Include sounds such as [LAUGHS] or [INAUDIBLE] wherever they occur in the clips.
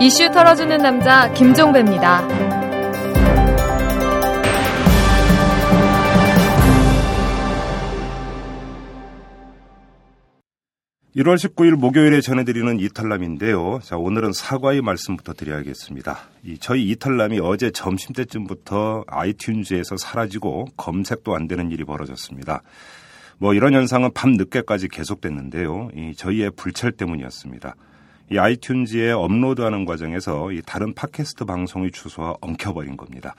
이슈 털어주는 남자 김종배입니다. 1월 19일 목요일에 전해드리는 이탈남인데요. 자, 오늘은 사과의 말씀부터 드려야겠습니다. 이, 저희 이탈남이 어제 점심때쯤부터 아이튠즈에서 사라지고 검색도 안 되는 일이 벌어졌습니다. 뭐 이런 현상은 밤 늦게까지 계속됐는데요. 이, 저희의 불찰 때문이었습니다. 이 아이튠즈에 업로드하는 과정에서 이 다른 팟캐스트 방송의 주소와 엉켜버린 겁니다.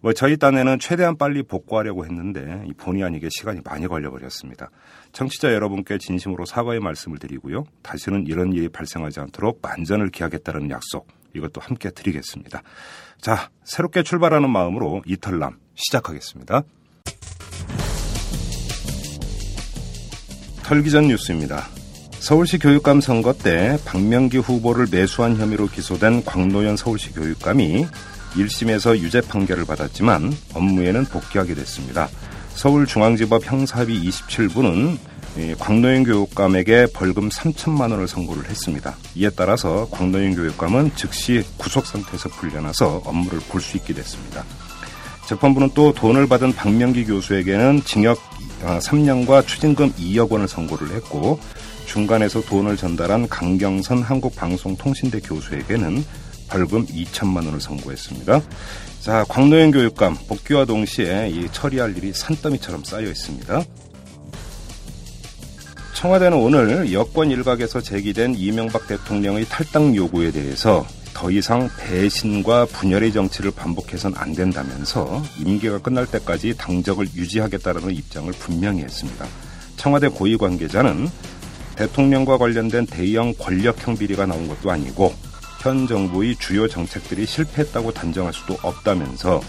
뭐 저희 딴에는 최대한 빨리 복구하려고 했는데 본의 아니게 시간이 많이 걸려버렸습니다. 청취자 여러분께 진심으로 사과의 말씀을 드리고요. 다시는 이런 일이 발생하지 않도록 만전을 기하겠다는 약속 이것도 함께 드리겠습니다. 자, 새롭게 출발하는 마음으로 이탈남 시작하겠습니다. 털기 전 뉴스입니다. 서울시 교육감 선거 때 박명기 후보를 매수한 혐의로 기소된 광노현 서울시 교육감이 1심에서 유죄 판결을 받았지만 업무에는 복귀하게 됐습니다. 서울중앙지법 형사합의 27부는 광노현 교육감에게 벌금 3천만 원을 선고를 했습니다. 이에 따라서 광노현 교육감은 즉시 구속 상태에서 풀려나서 업무를 볼 수 있게 됐습니다. 재판부는 또 돈을 받은 박명기 교수에게는 징역 3년과 아, 추징금 2억 원을 선고를 했고 중간에서 돈을 전달한 강경선 한국방송통신대 교수에게는 벌금 2천만 원을 선고했습니다. 자, 광노현 교육감 복귀와 동시에 이 처리할 일이 산더미처럼 쌓여 있습니다. 청와대는 오늘 여권 일각에서 제기된 이명박 대통령의 탈당 요구에 대해서 더 이상 배신과 분열의 정치를 반복해선 안 된다면서 임기가 끝날 때까지 당적을 유지하겠다는 입장을 분명히 했습니다. 청와대 고위 관계자는 대통령과 관련된 대형 권력형 비리가 나온 것도 아니고 현 정부의 주요 정책들이 실패했다고 단정할 수도 없다면서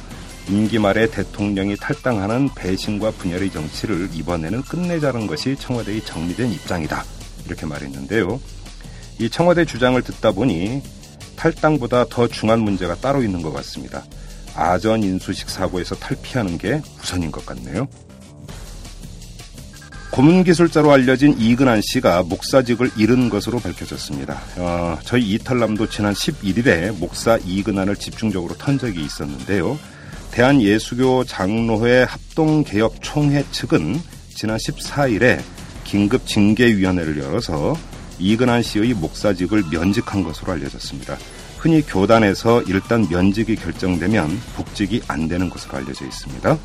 임기 말에 대통령이 탈당하는 배신과 분열의 정치를 이번에는 끝내자는 것이 청와대의 정리된 입장이다. 이렇게 말했는데요. 이 청와대 주장을 듣다 보니 탈당보다 더 중한 문제가 따로 있는 것 같습니다. 아전 인수식 사고에서 탈피하는 게 우선인 것 같네요. 고문 기술자로 알려진 이근한 씨가 목사직을 잃은 것으로 밝혀졌습니다. 어, 저희 이탈남도 지난 11일에 목사 이근한을 집중적으로 턴 적이 있었는데요. 대한예수교 장로회 합동개혁총회 측은 지난 14일에 긴급 징계위원회를 열어서 이근한 씨의 목사직을 면직한 것으로 알려졌습니다. 흔히 교단에서 일단 면직이 결정되면 복직이 안 되는 것으로 알려져 있습니다.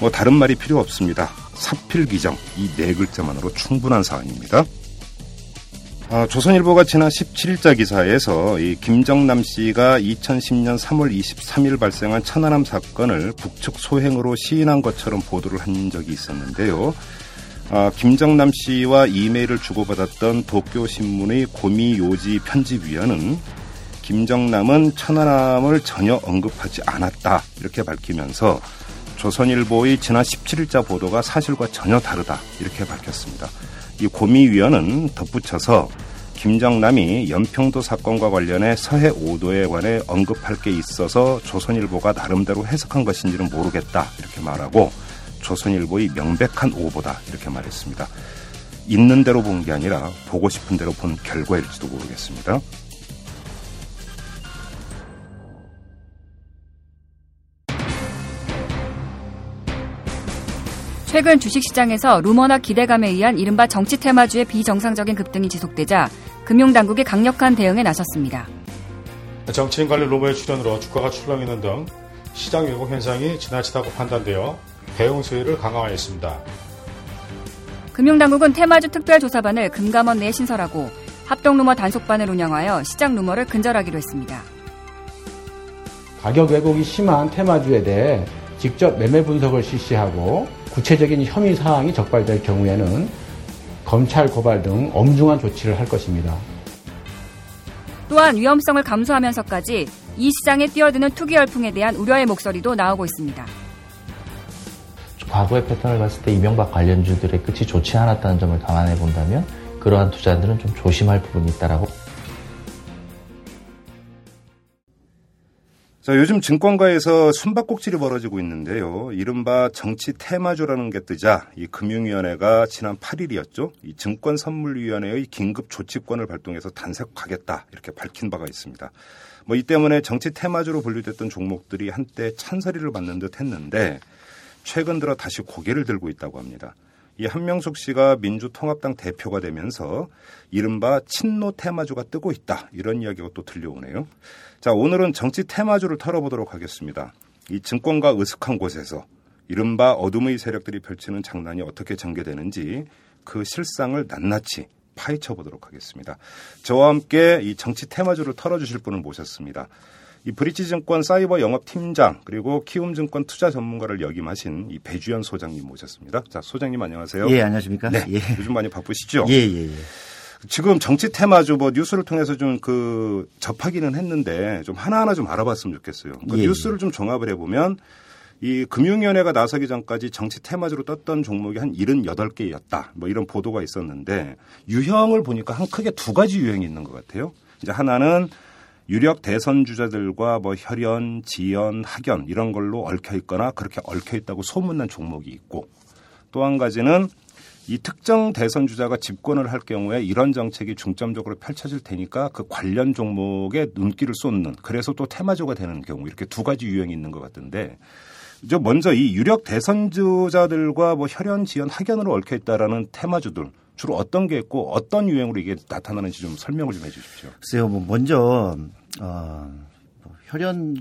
뭐 다른 말이 필요 없습니다. 사필기정 이 네 글자만으로 충분한 사안입니다. 아, 조선일보가 지난 17일자 기사에서 이 김정남 씨가 2010년 3월 23일 발생한 천안함 사건을 북측 소행으로 시인한 것처럼 보도를 한 적이 있었는데요. 아, 김정남 씨와 이메일을 주고받았던 도쿄신문의 고미요지 편집위원은 김정남은 천안함을 전혀 언급하지 않았다 이렇게 밝히면서 조선일보의 지난 17일자 보도가 사실과 전혀 다르다 이렇게 밝혔습니다. 이 고미위원은 덧붙여서 김정남이 연평도 사건과 관련해 서해 5도에 관해 언급할 게 있어서 조선일보가 나름대로 해석한 것인지는 모르겠다 이렇게 말하고 조선일보의 명백한 오보다 이렇게 말했습니다. 있는 대로 본 게 아니라 보고 싶은 대로 본 결과일지도 모르겠습니다. 최근 주식시장에서 루머나 기대감에 의한 이른바 정치 테마주의 비정상적인 급등이 지속되자 금융당국이 강력한 대응에 나섰습니다. 정치인 관련 루머의 출현으로 주가가 출렁이는 등 시장 왜곡 현상이 지나치다고 판단되어 대응 수위를 강화했습니다. 금융당국은 테마주 특별조사반을 금감원 내에 신설하고 합동루머 단속반을 운영하여 시장 루머를 근절하기로 했습니다. 가격 왜곡이 심한 테마주에 대해 직접 매매 분석을 실시하고 구체적인 혐의 사항이 적발될 경우에는 검찰 고발 등 엄중한 조치를 할 것입니다. 또한 위험성을 감수하면서까지 이 시장에 뛰어드는 투기 열풍에 대한 우려의 목소리도 나오고 있습니다. 과거의 패턴을 봤을 때 이명박 관련주들의 끝이 좋지 않았다는 점을 감안해 본다면 그러한 투자들은 좀 조심할 부분이 있다라고 자, 요즘 증권가에서 숨바꼭질이 벌어지고 있는데요. 이른바 정치 테마주라는 게 뜨자 이 금융위원회가 지난 8일이었죠. 이 증권선물위원회의 긴급 조치권을 발동해서 단색하겠다 이렇게 밝힌 바가 있습니다. 뭐 이 때문에 정치 테마주로 분류됐던 종목들이 한때 찬사리를 받는 듯 했는데 최근 들어 다시 고개를 들고 있다고 합니다. 이 한명숙 씨가 민주통합당 대표가 되면서 이른바 친노 테마주가 뜨고 있다. 이런 이야기가 또 들려오네요. 자, 오늘은 정치 테마주를 털어보도록 하겠습니다. 이 증권가 으슥한 곳에서 이른바 어둠의 세력들이 펼치는 장난이 어떻게 전개되는지 그 실상을 낱낱이 파헤쳐 보도록 하겠습니다. 저와 함께 이 정치 테마주를 털어주실 분을 모셨습니다. 이 브릿지증권 사이버 영업팀장 그리고 키움증권 투자 전문가를 역임하신 이 배주연 소장님 모셨습니다. 자 소장님 안녕하세요. 예 안녕하십니까. 네. 예. 요즘 많이 바쁘시죠? 예 예, 예. 지금 정치 테마주 뭐 뉴스를 통해서 좀 그 접하기는 했는데 좀 하나하나 좀 알아봤으면 좋겠어요. 그 예, 뉴스를 좀 종합을 해보면 이 금융위원회가 나서기 전까지 정치 테마주로 떴던 종목이 한 78개였다. 뭐 이런 보도가 있었는데 유형을 보니까 한 크게 두 가지 유형이 있는 것 같아요. 이제 하나는 유력 대선 주자들과 뭐 혈연, 지연, 학연 이런 걸로 얽혀 있거나 그렇게 얽혀 있다고 소문난 종목이 있고 또 한 가지는 이 특정 대선 주자가 집권을 할 경우에 이런 정책이 중점적으로 펼쳐질 테니까 그 관련 종목에 눈길을 쏟는 그래서 또 테마주가 되는 경우 이렇게 두 가지 유형이 있는 것 같은데 저 먼저 이 유력 대선 주자들과 뭐 혈연, 지연, 학연으로 얽혀 있다라는 테마주들 주로 어떤 게 있고 어떤 유형으로 이게 나타나는지 좀 설명을 좀 해주십시오. 글쎄요, 뭐 먼저 어, 뭐 혈연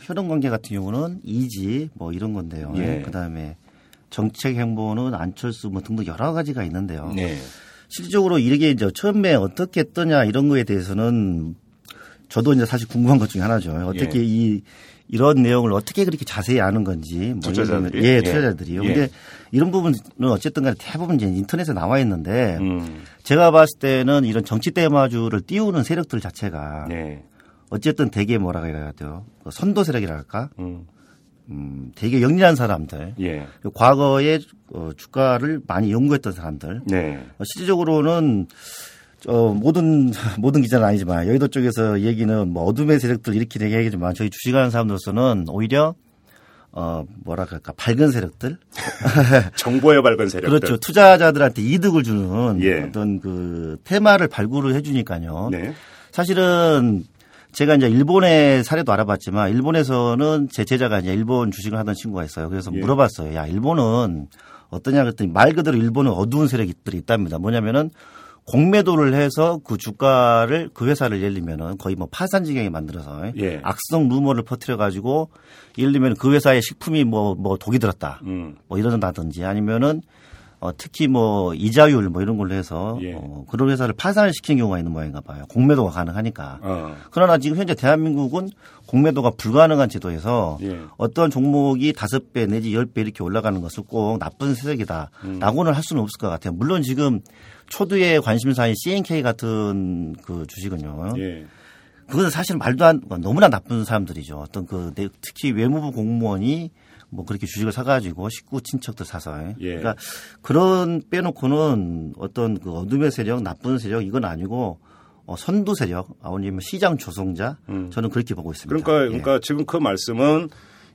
혈연 관계 같은 경우는 이지 뭐 이런 건데요. 예. 그다음에 정책 행보는 안철수 뭐 등등 여러 가지가 있는데요. 네. 실질적으로 이게 이제 처음에 어떻게 뜨냐 이런 거에 대해서는 저도 이제 사실 궁금한 것 중에 하나죠. 어떻게 예. 이 이런 내용을 어떻게 그렇게 자세히 아는 건지 뭐 투자자들이? 예, 예. 투자자들이요. 예. 근데 이런 부분은 어쨌든 간에 대부분 이제 인터넷에 나와 있는데 음. 제가 봤을 때는 이런 정치 테마주를 띄우는 세력들 자체가 네. 어쨌든 되게 뭐라 그래야 돼요. 그 선도 세력이라 할까? 음. 음, 되게 영리한 사람들. 예. 과거에 어, 주가를 많이 연구했던 사람들. 네. 어, 실질적으로는 어, 모든 [LAUGHS] 모든 기자는 아니지만 여의도 쪽에서 얘기는 뭐 어둠의 세력들 이렇게 얘기하지만 저희 주식하는 사람들로서는 오히려 어 뭐라 그럴까 밝은 세력들 [LAUGHS] 정보의 밝은 세력들. 그렇죠 투자자들한테 이득을 주는 예. 어떤 그 테마를 발굴을 해주니까요. 네. 사실은 제가 이제 일본의 사례도 알아봤지만 일본에서는 제 제자가 이제 일본 주식을 하던 친구가 있어요. 그래서 예. 물어봤어요. 야 일본은 어떠냐 그랬더니 말 그대로 일본은 어두운 세력들이 있답니다. 뭐냐면은 공매도를 해서 그 주가를 그 회사를 예를 들면은 거의 뭐 파산 지경에 만들어서 예. 악성 루머를 퍼뜨려 가지고 예를 들면 그 회사의 식품이 뭐뭐 독이 들었다. 음. 뭐 이런다든지 아니면은 어, 특히 뭐 이자율 뭐 이런 걸로 해서 예. 어, 그런 회사를 파산을 시키는 경우가 있는 모양인가 봐요. 공매도가 가능하니까. 어. 그러나 지금 현재 대한민국은 공매도가 불가능한 제도에서 예. 어떤 종목이 다섯 배 내지 열 배 이렇게 올라가는 것은 꼭 나쁜 세력이다라고는 할 수는 없을 것 같아요. 물론 지금 초두의 관심사인 CNK 같은 그 주식은요. 예. 그건 사실 말도 안 너무나 나쁜 사람들이죠. 어떤 그 내- 특히 외무부 공무원이 뭐 그렇게 주식을 사가지고 식구 친척들 사서 예. 그러니까 그런 빼놓고는 어떤 그 어둠의 세력, 나쁜 세력 이건 아니고 어, 선두 세력, 아니면 시장 조성자 저는 그렇게 보고 있습니다. 음. 그러니까 예. 그러니까 지금 그 말씀은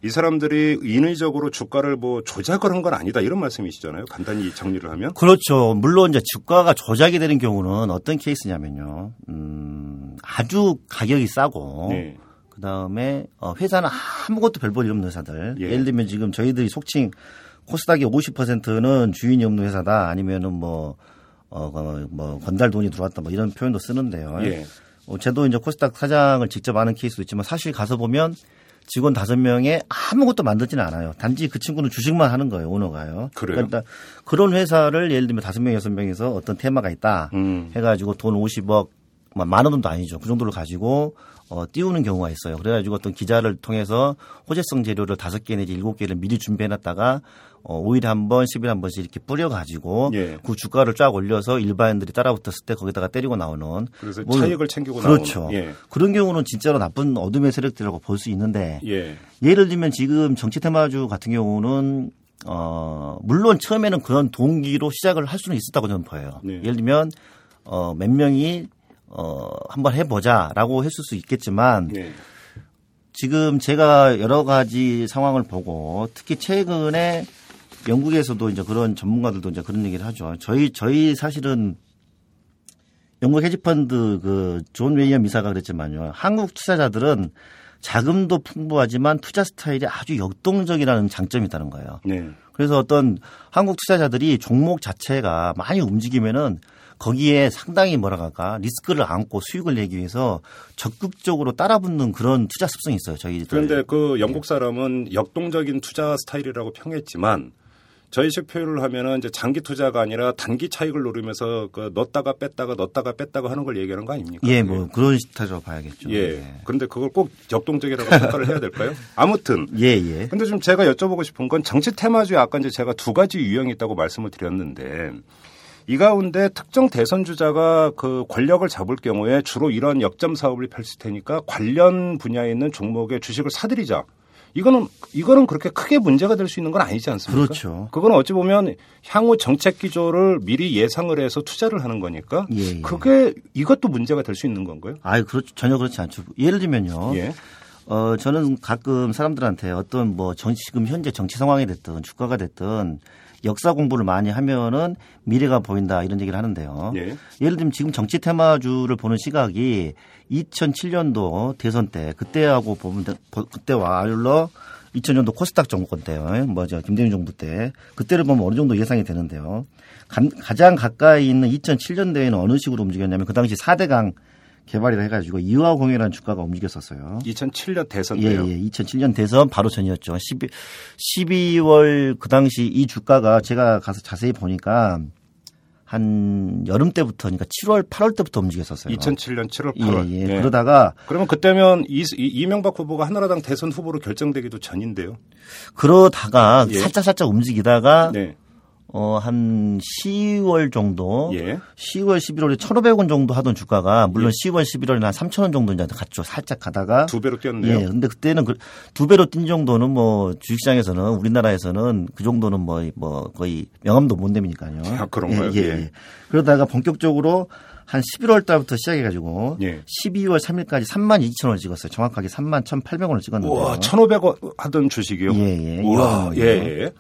이 사람들이 인위적으로 주가를 뭐 조작을 한 건 아니다 이런 말씀이시잖아요. 간단히 정리를 하면. 그렇죠. 물론 이제 주가가 조작이 되는 경우는 어떤 케이스냐면요. 음, 아주 가격이 싸고 네. 그다음에 어, 회사는 아무것도 별볼일 없는 회사들. 예. 예. 를 들면 지금 저희들이 속칭 코스닥의 50%는 주인이 없는 회사다. 아니면은 뭐 어, 어, 뭐 건달 돈이 들어왔다. 뭐 이런 표현도 쓰는데요. 예. 어, 저도 이제 코스닥 사장을 직접 아는 케이스도 있지만 사실 가서 보면 직원 다섯 명에 아무것도 만들지는 않아요. 단지 그 친구는 주식만 하는 거예요, 오너가요. 그래요? 그러니까 그런 회사를 예를 들면 다섯 명, 여섯 명에서 어떤 테마가 있다 음. 해가지고 돈 50억, 뭐만 원도 아니죠. 그 정도를 가지고 어, 띄우는 경우가 있어요. 그래가지고 어떤 기자를 통해서 호재성 재료를 다섯 개 내지 일곱 개를 미리 준비해놨다가 어, 5일에 한 번, 10일에 한 번씩 이렇게 뿌려가지고 예. 그 주가를 쫙 올려서 일반인들이 따라붙었을 때 거기다가 때리고 나오는 그래서 뭐 차익을 챙기고 그렇죠. 나오는. 예. 그런 경우는 진짜로 나쁜 어둠의 세력들이라고 볼 수 있는데 예. 예를 들면 지금 정치 테마주 같은 경우는 어 물론 처음에는 그런 동기로 시작을 할 수는 있었다고 저는 보여요. 네. 예를 들면 어 몇 명이 어 한번 해보자라고 했을 수 있겠지만 예. 지금 제가 여러 가지 상황을 보고 특히 최근에 영국에서도 이제 그런 전문가들도 이제 그런 얘기를 하죠. 저희 저희 사실은 영국 헤지펀드 그 존 웨이엄 이사가 그랬지만요. 한국 투자자들은 자금도 풍부하지만 투자 스타일이 아주 역동적이라는 장점이 있다는 거예요. 네. 그래서 어떤 한국 투자자들이 종목 자체가 많이 움직이면은 거기에 상당히 뭐라 할까 리스크를 안고 수익을 내기 위해서 적극적으로 따라붙는 그런 투자 습성이 있어요. 저희들. 그런데 그 영국 사람은 역동적인 투자 스타일이라고 평했지만 저희식 표현을 하면은 이제 장기 투자가 아니라 단기 차익을 노리면서 그 넣었다가 뺐다가 넣었다가 뺐다가 하는 걸 얘기하는 거 아닙니까? 예, 뭐 그런 스타일로 봐야겠죠. 예. 그런데 그걸 꼭 역동적이라고 평가를 해야 될까요? [LAUGHS] 아무튼 예, 예. 근데 좀 제가 여쭤보고 싶은 건 정치 테마주에 아까 이제 제가 두 가지 유형이 있다고 말씀을 드렸는데 이 가운데 특정 대선 주자가 그 권력을 잡을 경우에 주로 이런 역점 사업을 펼칠 테니까 관련 분야에 있는 종목의 주식을 사들이자. 이거는 이거는 그렇게 크게 문제가 될 수 있는 건 아니지 않습니까? 그렇죠. 그건 어찌 보면 향후 정책 기조를 미리 예상을 해서 투자를 하는 거니까 예, 예. 그게 이것도 문제가 될 수 있는 건가요? 아이, 그렇 전혀 그렇지 않죠. 예를 들면요. 예. 어, 저는 가끔 사람들한테 어떤 뭐 정, 지금 현재 정치 상황이 됐든 주가가 됐든 역사 공부를 많이 하면은 미래가 보인다 이런 얘기를 하는데요. 예. 예를 들면 지금 정치 테마주를 보는 시각이 2007년도 대선 때 그때하고 보면 그때와 아울러 2000년도 코스닥 정권 때요. 뭐죠 김대중 정부 때 그때를 보면 어느 정도 예상이 되는데요. 간- 가장 가까이 있는 2007년도에는 어느 식으로 움직였냐면 그 당시 4대강 개발이라 해가지고 이화공이라는 주가가 움직였었어요. 2007년 대선 예, 때요. 예. 2007년 대선 바로 전이었죠. 12, 12월 그 당시 이 주가가 제가 가서 자세히 보니까 한 여름 때부터 그러니까 7월, 8월 때부터 움직였었어요. 2007년 7월, 예, 8월. 예. 네. 그러다가 그러면 그때면 이, 이- 이명박 후보가 한나라당 대선 후보로 결정되기도 전인데요. 그러다가 예. 살짝 살짝 움직이다가 네. 어, 한 10월 정도, 예. 10월, 11월에 1,500원 정도 하던 주가가 물론 10월, 11월에 한 3,000원 정도 이제 갔죠. 살짝 가다가 두 배로 뛰었네요. 예, 근데 그때는 그 두 배로 뛴 정도는 뭐 주식시장에서는 우리나라에서는 그 정도는 뭐, 뭐 거의 명함도 못 내미니까요. 아, 그런가요? 예, 예, 예. 예. 그러다가 본격적으로 한 11월 달부터 시작해가지고 예. 12월 3일까지 3만 2천 원을 찍었어요. 정확하게 3만 1,800원을 찍었는데요. 우와, 1,500원 하던 주식이요? 예, 예. 우와, 이거는 예, 예.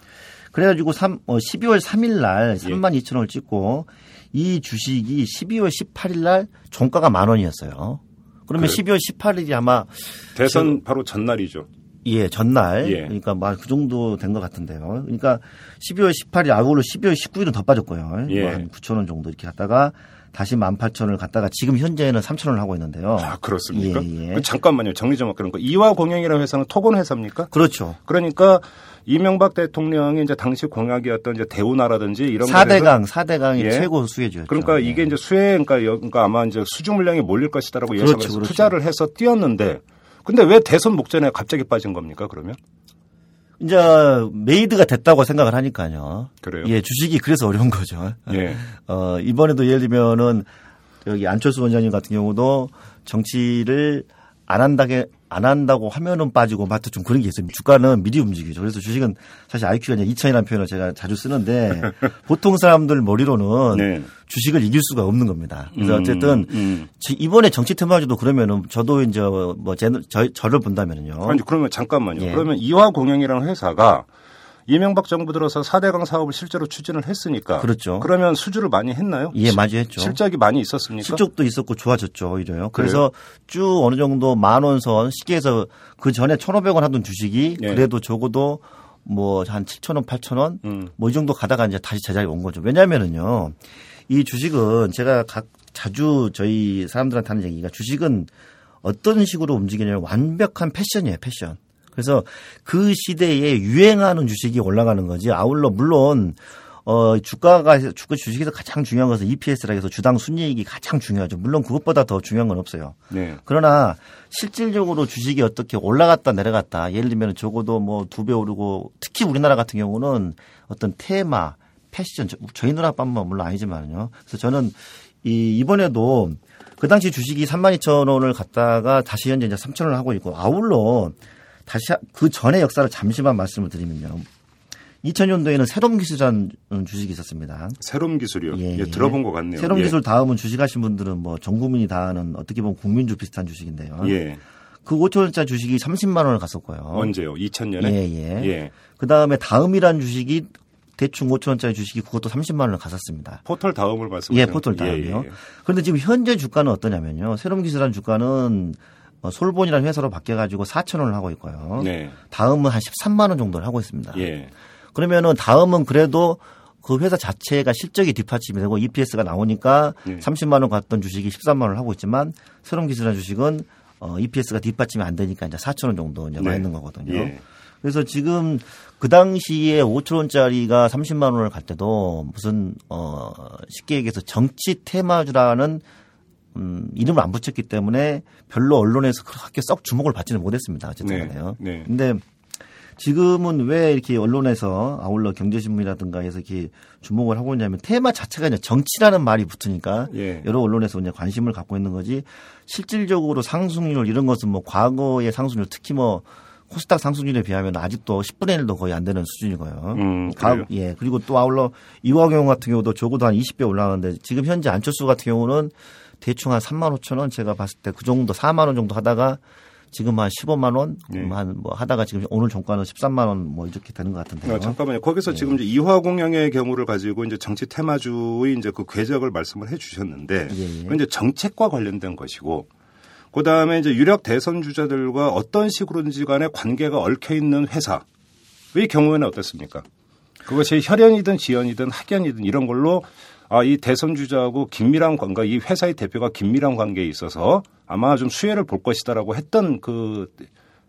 그래가지고 3, 어, 12월 3일 날 예. 3만 2천 원을 찍고 이 주식이 12월 18일 날 종가가 만 원이었어요. 그러면 그래요? 12월 18일이 아마 대선 바로 전날이죠. 예, 전날. 예. 그러니까 막 그 정도 된 것 같은데요. 그러니까 12월 18일 아울러 12월 19일은 더 빠졌고요. 예. 뭐 한 9천 원 정도 이렇게 갔다가 다시 18,000원을 갔다가 지금 현재는 3,000원을 하고 있는데요. 아, 그렇습니까? 예, 예. 그 잠깐만요. 정리 좀 할게요. 이화 공영이라는 회사는 토건 회사입니까? 그렇죠. 그러니까 이명박 대통령이 이제 당시 공약이었던 이제 대우나라든지 이런 거에서 4대강, 4대강이 예. 최고 수혜주였죠. 그러니까 예. 이게 이제 수혜 그러니까, 여- 그러니까 아마 이제 수주 물량이 몰릴 것이다라고 예상을 그렇죠, 그렇죠. 투자를 해서 뛰었는데 근데 왜 대선 목전에 갑자기 빠진 겁니까? 그러면? 이제 made가 됐다고 생각을 하니까요. 그래요? 예, 주식이 그래서 어려운 거죠. 예. [LAUGHS] 어, 이번에도 예를 들면은 여기 안철수 원장님 같은 경우도 정치를 안 한다게 안 한다고 하면은 빠지고 마트 좀 그런 게 있어요. 주가는 미리 움직이죠. 그래서 주식은 사실 IQ가 아니라 2천이라는 표현을 제가 자주 쓰는데 [LAUGHS] 보통 사람들 머리로는 네. 주식을 이길 수가 없는 겁니다. 그래서 음, 어쨌든 음. 지- 이번에 정치 테마주도 그러면은 저도 이제 뭐 제, 저, 저를 본다면은요. 아니 그러면 잠깐만요. 예. 그러면 이화 공영이라는 회사가 이명박 정부 들어서 4대강 사업을 실제로 추진을 했으니까 그렇죠. 그러면 수주를 많이 했나요? 예, 많이 했죠. 실적이 많이 있었습니까? 실적도 있었고 좋아졌죠, 오히려요. 그래서 쭉 어느 정도 만 원 선, 시계에서 그 전에 1,500원 하던 주식이 예. 그래도 적어도 뭐한 7,000원, 8,000원 음. 뭐이 정도 가다가 이제 다시 제자리에 온 거죠. 왜냐면은요. 이 주식은 제가 각 자주 저희 사람들한테 하는 얘기가 주식은 어떤 식으로 움직이냐면 완벽한 패션이에요, 패션. 그래서 그 시대에 유행하는 주식이 올라가는 거지. 아울러 물론 어 주가가 주가 주식에서 가장 중요한 것은 EPS라 해서 주당 순이익이 가장 중요하죠. 물론 그것보다 더 중요한 건 없어요. 네. 그러나 실질적으로 주식이 어떻게 올라갔다 내려갔다 예를 들면 적어도 뭐 두 배 오르고 특히 우리나라 같은 경우는 어떤 테마 패션 저- 저희 나라 뿐만 물론 아니지만요. 그래서 저는 이 이번에도 그 당시 주식이 32,000원을 갔다가 다시 현재 이제 3,000원을 하고 있고 아울러 다시 하- 그 전의 역사를 잠시만 말씀을 드리면요. 2000년도에는 새로운 기술이라는 주식이 있었습니다. 새로운 기술이요. 예, 예, 예. 들어본 것 같네요. 새로운 예. 기술 다음은 주식하신 분들은 뭐 전 국민이 다 아는 어떻게 보면 국민주 비슷한 주식인데요. 예. 그 5천 원짜리 주식이 30만 원을 갔었고요. 언제요? 2000년에? 예, 예. 예. 그 다음에 다음이란 주식이 대충 5천 원짜리 주식이 그것도 30만 원을 갔었습니다. 포털 다음을 말씀하시는 예, 포털 다음이요. 예, 예. 그런데 지금 현재 주가는 어떠냐면요. 새로운 기술한 주가는 어, 솔본이라는 회사로 바뀌어가지고 4천 원을 하고 있고요. 네. 다음은 한 13만 원 정도를 하고 있습니다. 예. 그러면은 다음은 그래도 그 회사 자체가 실적이 뒷받침이 되고 EPS가 나오니까 네. 30만 원 갔던 주식이 13만 원을 하고 있지만 새로운 기술한 주식은 어, EPS가 뒷받침이 안 되니까 이제 4천 원 정도 이제 와 네. 있는 거거든요. 예. 그래서 지금 그 당시에 5천 원짜리가 30만 원을 갈 때도 무슨 어 쉽게 얘기해서 정치 테마주라는 음 이름을 안 붙였기 때문에 별로 언론에서 그렇게 썩 주목을 받지는 못했습니다. 어쨌든 네. 간에요. 네. 근데 지금은 왜 이렇게 언론에서 아울러 경제신문이라든가 해서 이렇게 주목을 하고 있냐면 테마 자체가 이제 정치라는 말이 붙으니까 예. 여러 언론에서 이제 관심을 갖고 있는 거지 실질적으로 상승률 이런 것은 뭐 과거의 상승률 특히 뭐 코스닥 상승률에 비하면 아직도 10분의 1도 거의 안 되는 수준이고요. 음, 가-? 예. 그리고 또 아울러 이화경 같은 경우도 적어도 한 20배 올라가는데 지금 현재 안철수 같은 경우는 대충 한 3만 5천 원 제가 봤을 때 그 정도 4만 원 정도 하다가 지금 한 15만 원, 네. 한뭐 하다가 지금 오늘 종가는 13만 원 뭐 이렇게 되는 것 같은데요. 아, 잠깐만요. 거기서 네. 지금 이제 이화 공영의 경우를 가지고 이제 정치 테마주의 이제 그 궤적을 말씀을 해 주셨는데 예, 예. 이제 정책과 관련된 것이고 그 다음에 이제 유력 대선 주자들과 어떤 식으로든지 간에 관계가 얽혀 있는 회사의 경우에는 어떻습니까? 그것이 혈연이든 지연이든 학연이든 이런 걸로 아, 이 대선 주자하고 긴밀한 관계, 이 회사의 대표가 긴밀한 관계에 있어서 아마 좀 수혜를 볼 것이다라고 했던 그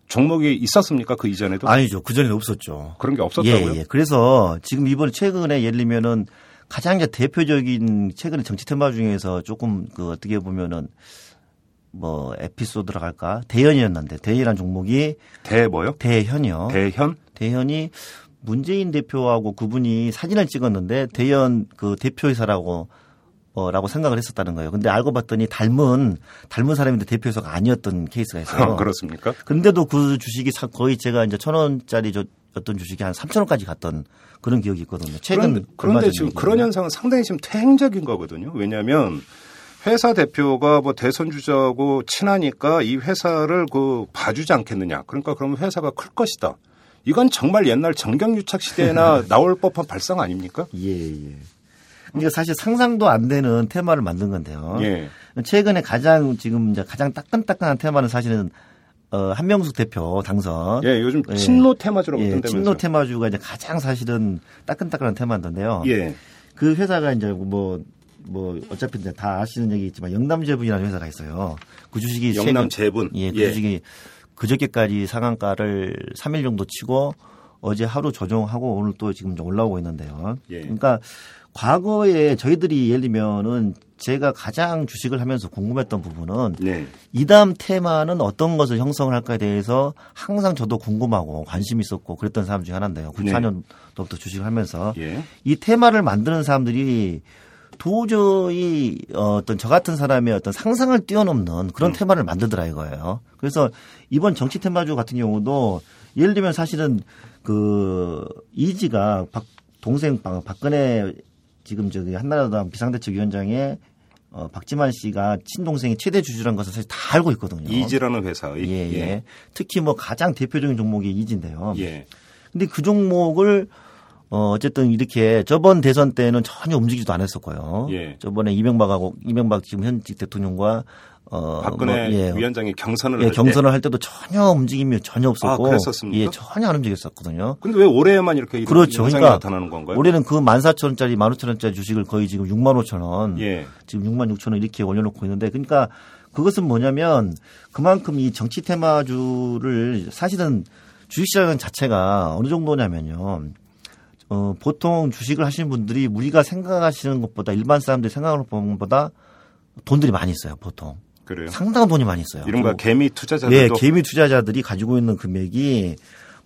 종목이 있었습니까? 그 이전에도? 아니죠. 그 전에는 없었죠. 그런 게 없었다고요? 예, 예. 그래서 지금 이번에 최근에 예를 들면은 가장 이제 대표적인 최근에 정치 테마 중에서 조금 그 어떻게 보면은 뭐 에피소드라 할까 대현이었는데 대현이라는 종목이 대 뭐요? 대현이요. 대현? 대현이 문재인 대표하고 그분이 사진을 찍었는데 대현 그 대표이사라고 어, 라고 생각을 했었다는 거예요. 근데 알고 봤더니 닮은 닮은 사람인데 대표이사가 아니었던 케이스가 있어요. 그렇습니까? 근데도 그 주식이 사- 거의 제가 이제 천 원짜리 저 어떤 주식이 한 3천 원까지 갔던 그런 기억이 있거든요. 최근 그런데, 그런데 전 지금 얘기예요. 그런 현상은 상당히 지금 퇴행적인 거거든요. 왜냐하면 회사 대표가 뭐 대선 주자하고 친하니까 이 회사를 그 봐주지 않겠느냐. 그러니까 그러면 회사가 클 것이다. 이건 정말 옛날 정경유착 시대에나 [LAUGHS] 나올 법한 발상 아닙니까? 예, 예. 그러니까 사실 상상도 안 되는 테마를 만든 건데요. 예. 최근에 가장 지금 이제 가장 따끈따끈한 테마는 사실은 어, 한명숙 대표 당선. 예, 요즘 예. 친노 테마주라고 예, 있던데면서요. 친노 테마주가 이제 가장 사실은 따끈따끈한 테마인데요. 예. 그 회사가 이제 뭐, 뭐, 어차피 이제 다 아시는 얘기겠지만 영남 제분이라는 회사가 있어요. 그 주식이 영남 최근- 재분. 예, 그 예. 주식이 그저께까지 상한가를 3일 정도 치고 어제 하루 조정하고 오늘 또 지금 좀 올라오고 있는데요. 예. 그러니까 과거에 저희들이 예를 들면은 제가 가장 주식을 하면서 궁금했던 부분은 네. 이 다음 테마는 어떤 것을 형성을 할까에 대해서 항상 저도 궁금하고 관심이 있었고 그랬던 사람 중에 하나인데요. 94년도부터 주식을 하면서 예. 이 테마를 만드는 사람들이 도저히 어떤 저 같은 사람의 어떤 상상을 뛰어넘는 그런 음. 테마를 만들더라 이거예요. 그래서 이번 정치 테마주 같은 경우도 예를 들면 사실은 그 이지가 박 동생 박- 박근혜 지금 저기 한나라당 비상대책위원장의 어, 박지만 씨가 친동생이 최대 주주라는 것을 사실 다 알고 있거든요. 이지라는 회사의. 예, 예. 특히 뭐 가장 대표적인 종목이 이지인데요. 예. 근데 그 종목을 어 어쨌든 이렇게 저번 대선 때는 전혀 움직이지도 않았었고요. 예. 저번에 이명박하고 이명박 지금 현직 대통령과 어 박근혜 뭐, 예, 위원장이 경선을 예, 할 때. 경선을 할 때도 전혀 움직임이 전혀 없었고 아, 그랬었습니까? 예, 전혀 안 움직였었거든요. 근데 왜 올해에만 이렇게 이런 그렇죠. 현상이 그러니까 나타나는 건가요? 올해는 그 14,000원짜리, 15,000원짜리 주식을 거의 지금 6만 5천 원, 예. 지금 6만 6천 원 이렇게 올려놓고 있는데, 그러니까 그것은 뭐냐면 그만큼 이 정치 테마주를 사실은 주식시장 자체가 어느 정도냐면요. 어, 보통 주식을 하시는 분들이 우리가 생각하시는 것보다 일반 사람들이 생각하는 것보다 돈들이 많이 있어요, 보통. 그래요. 상당한 돈이 많이 있어요. 이른바 개미 투자자들도 예, 개미 투자자들이 가지고 있는 금액이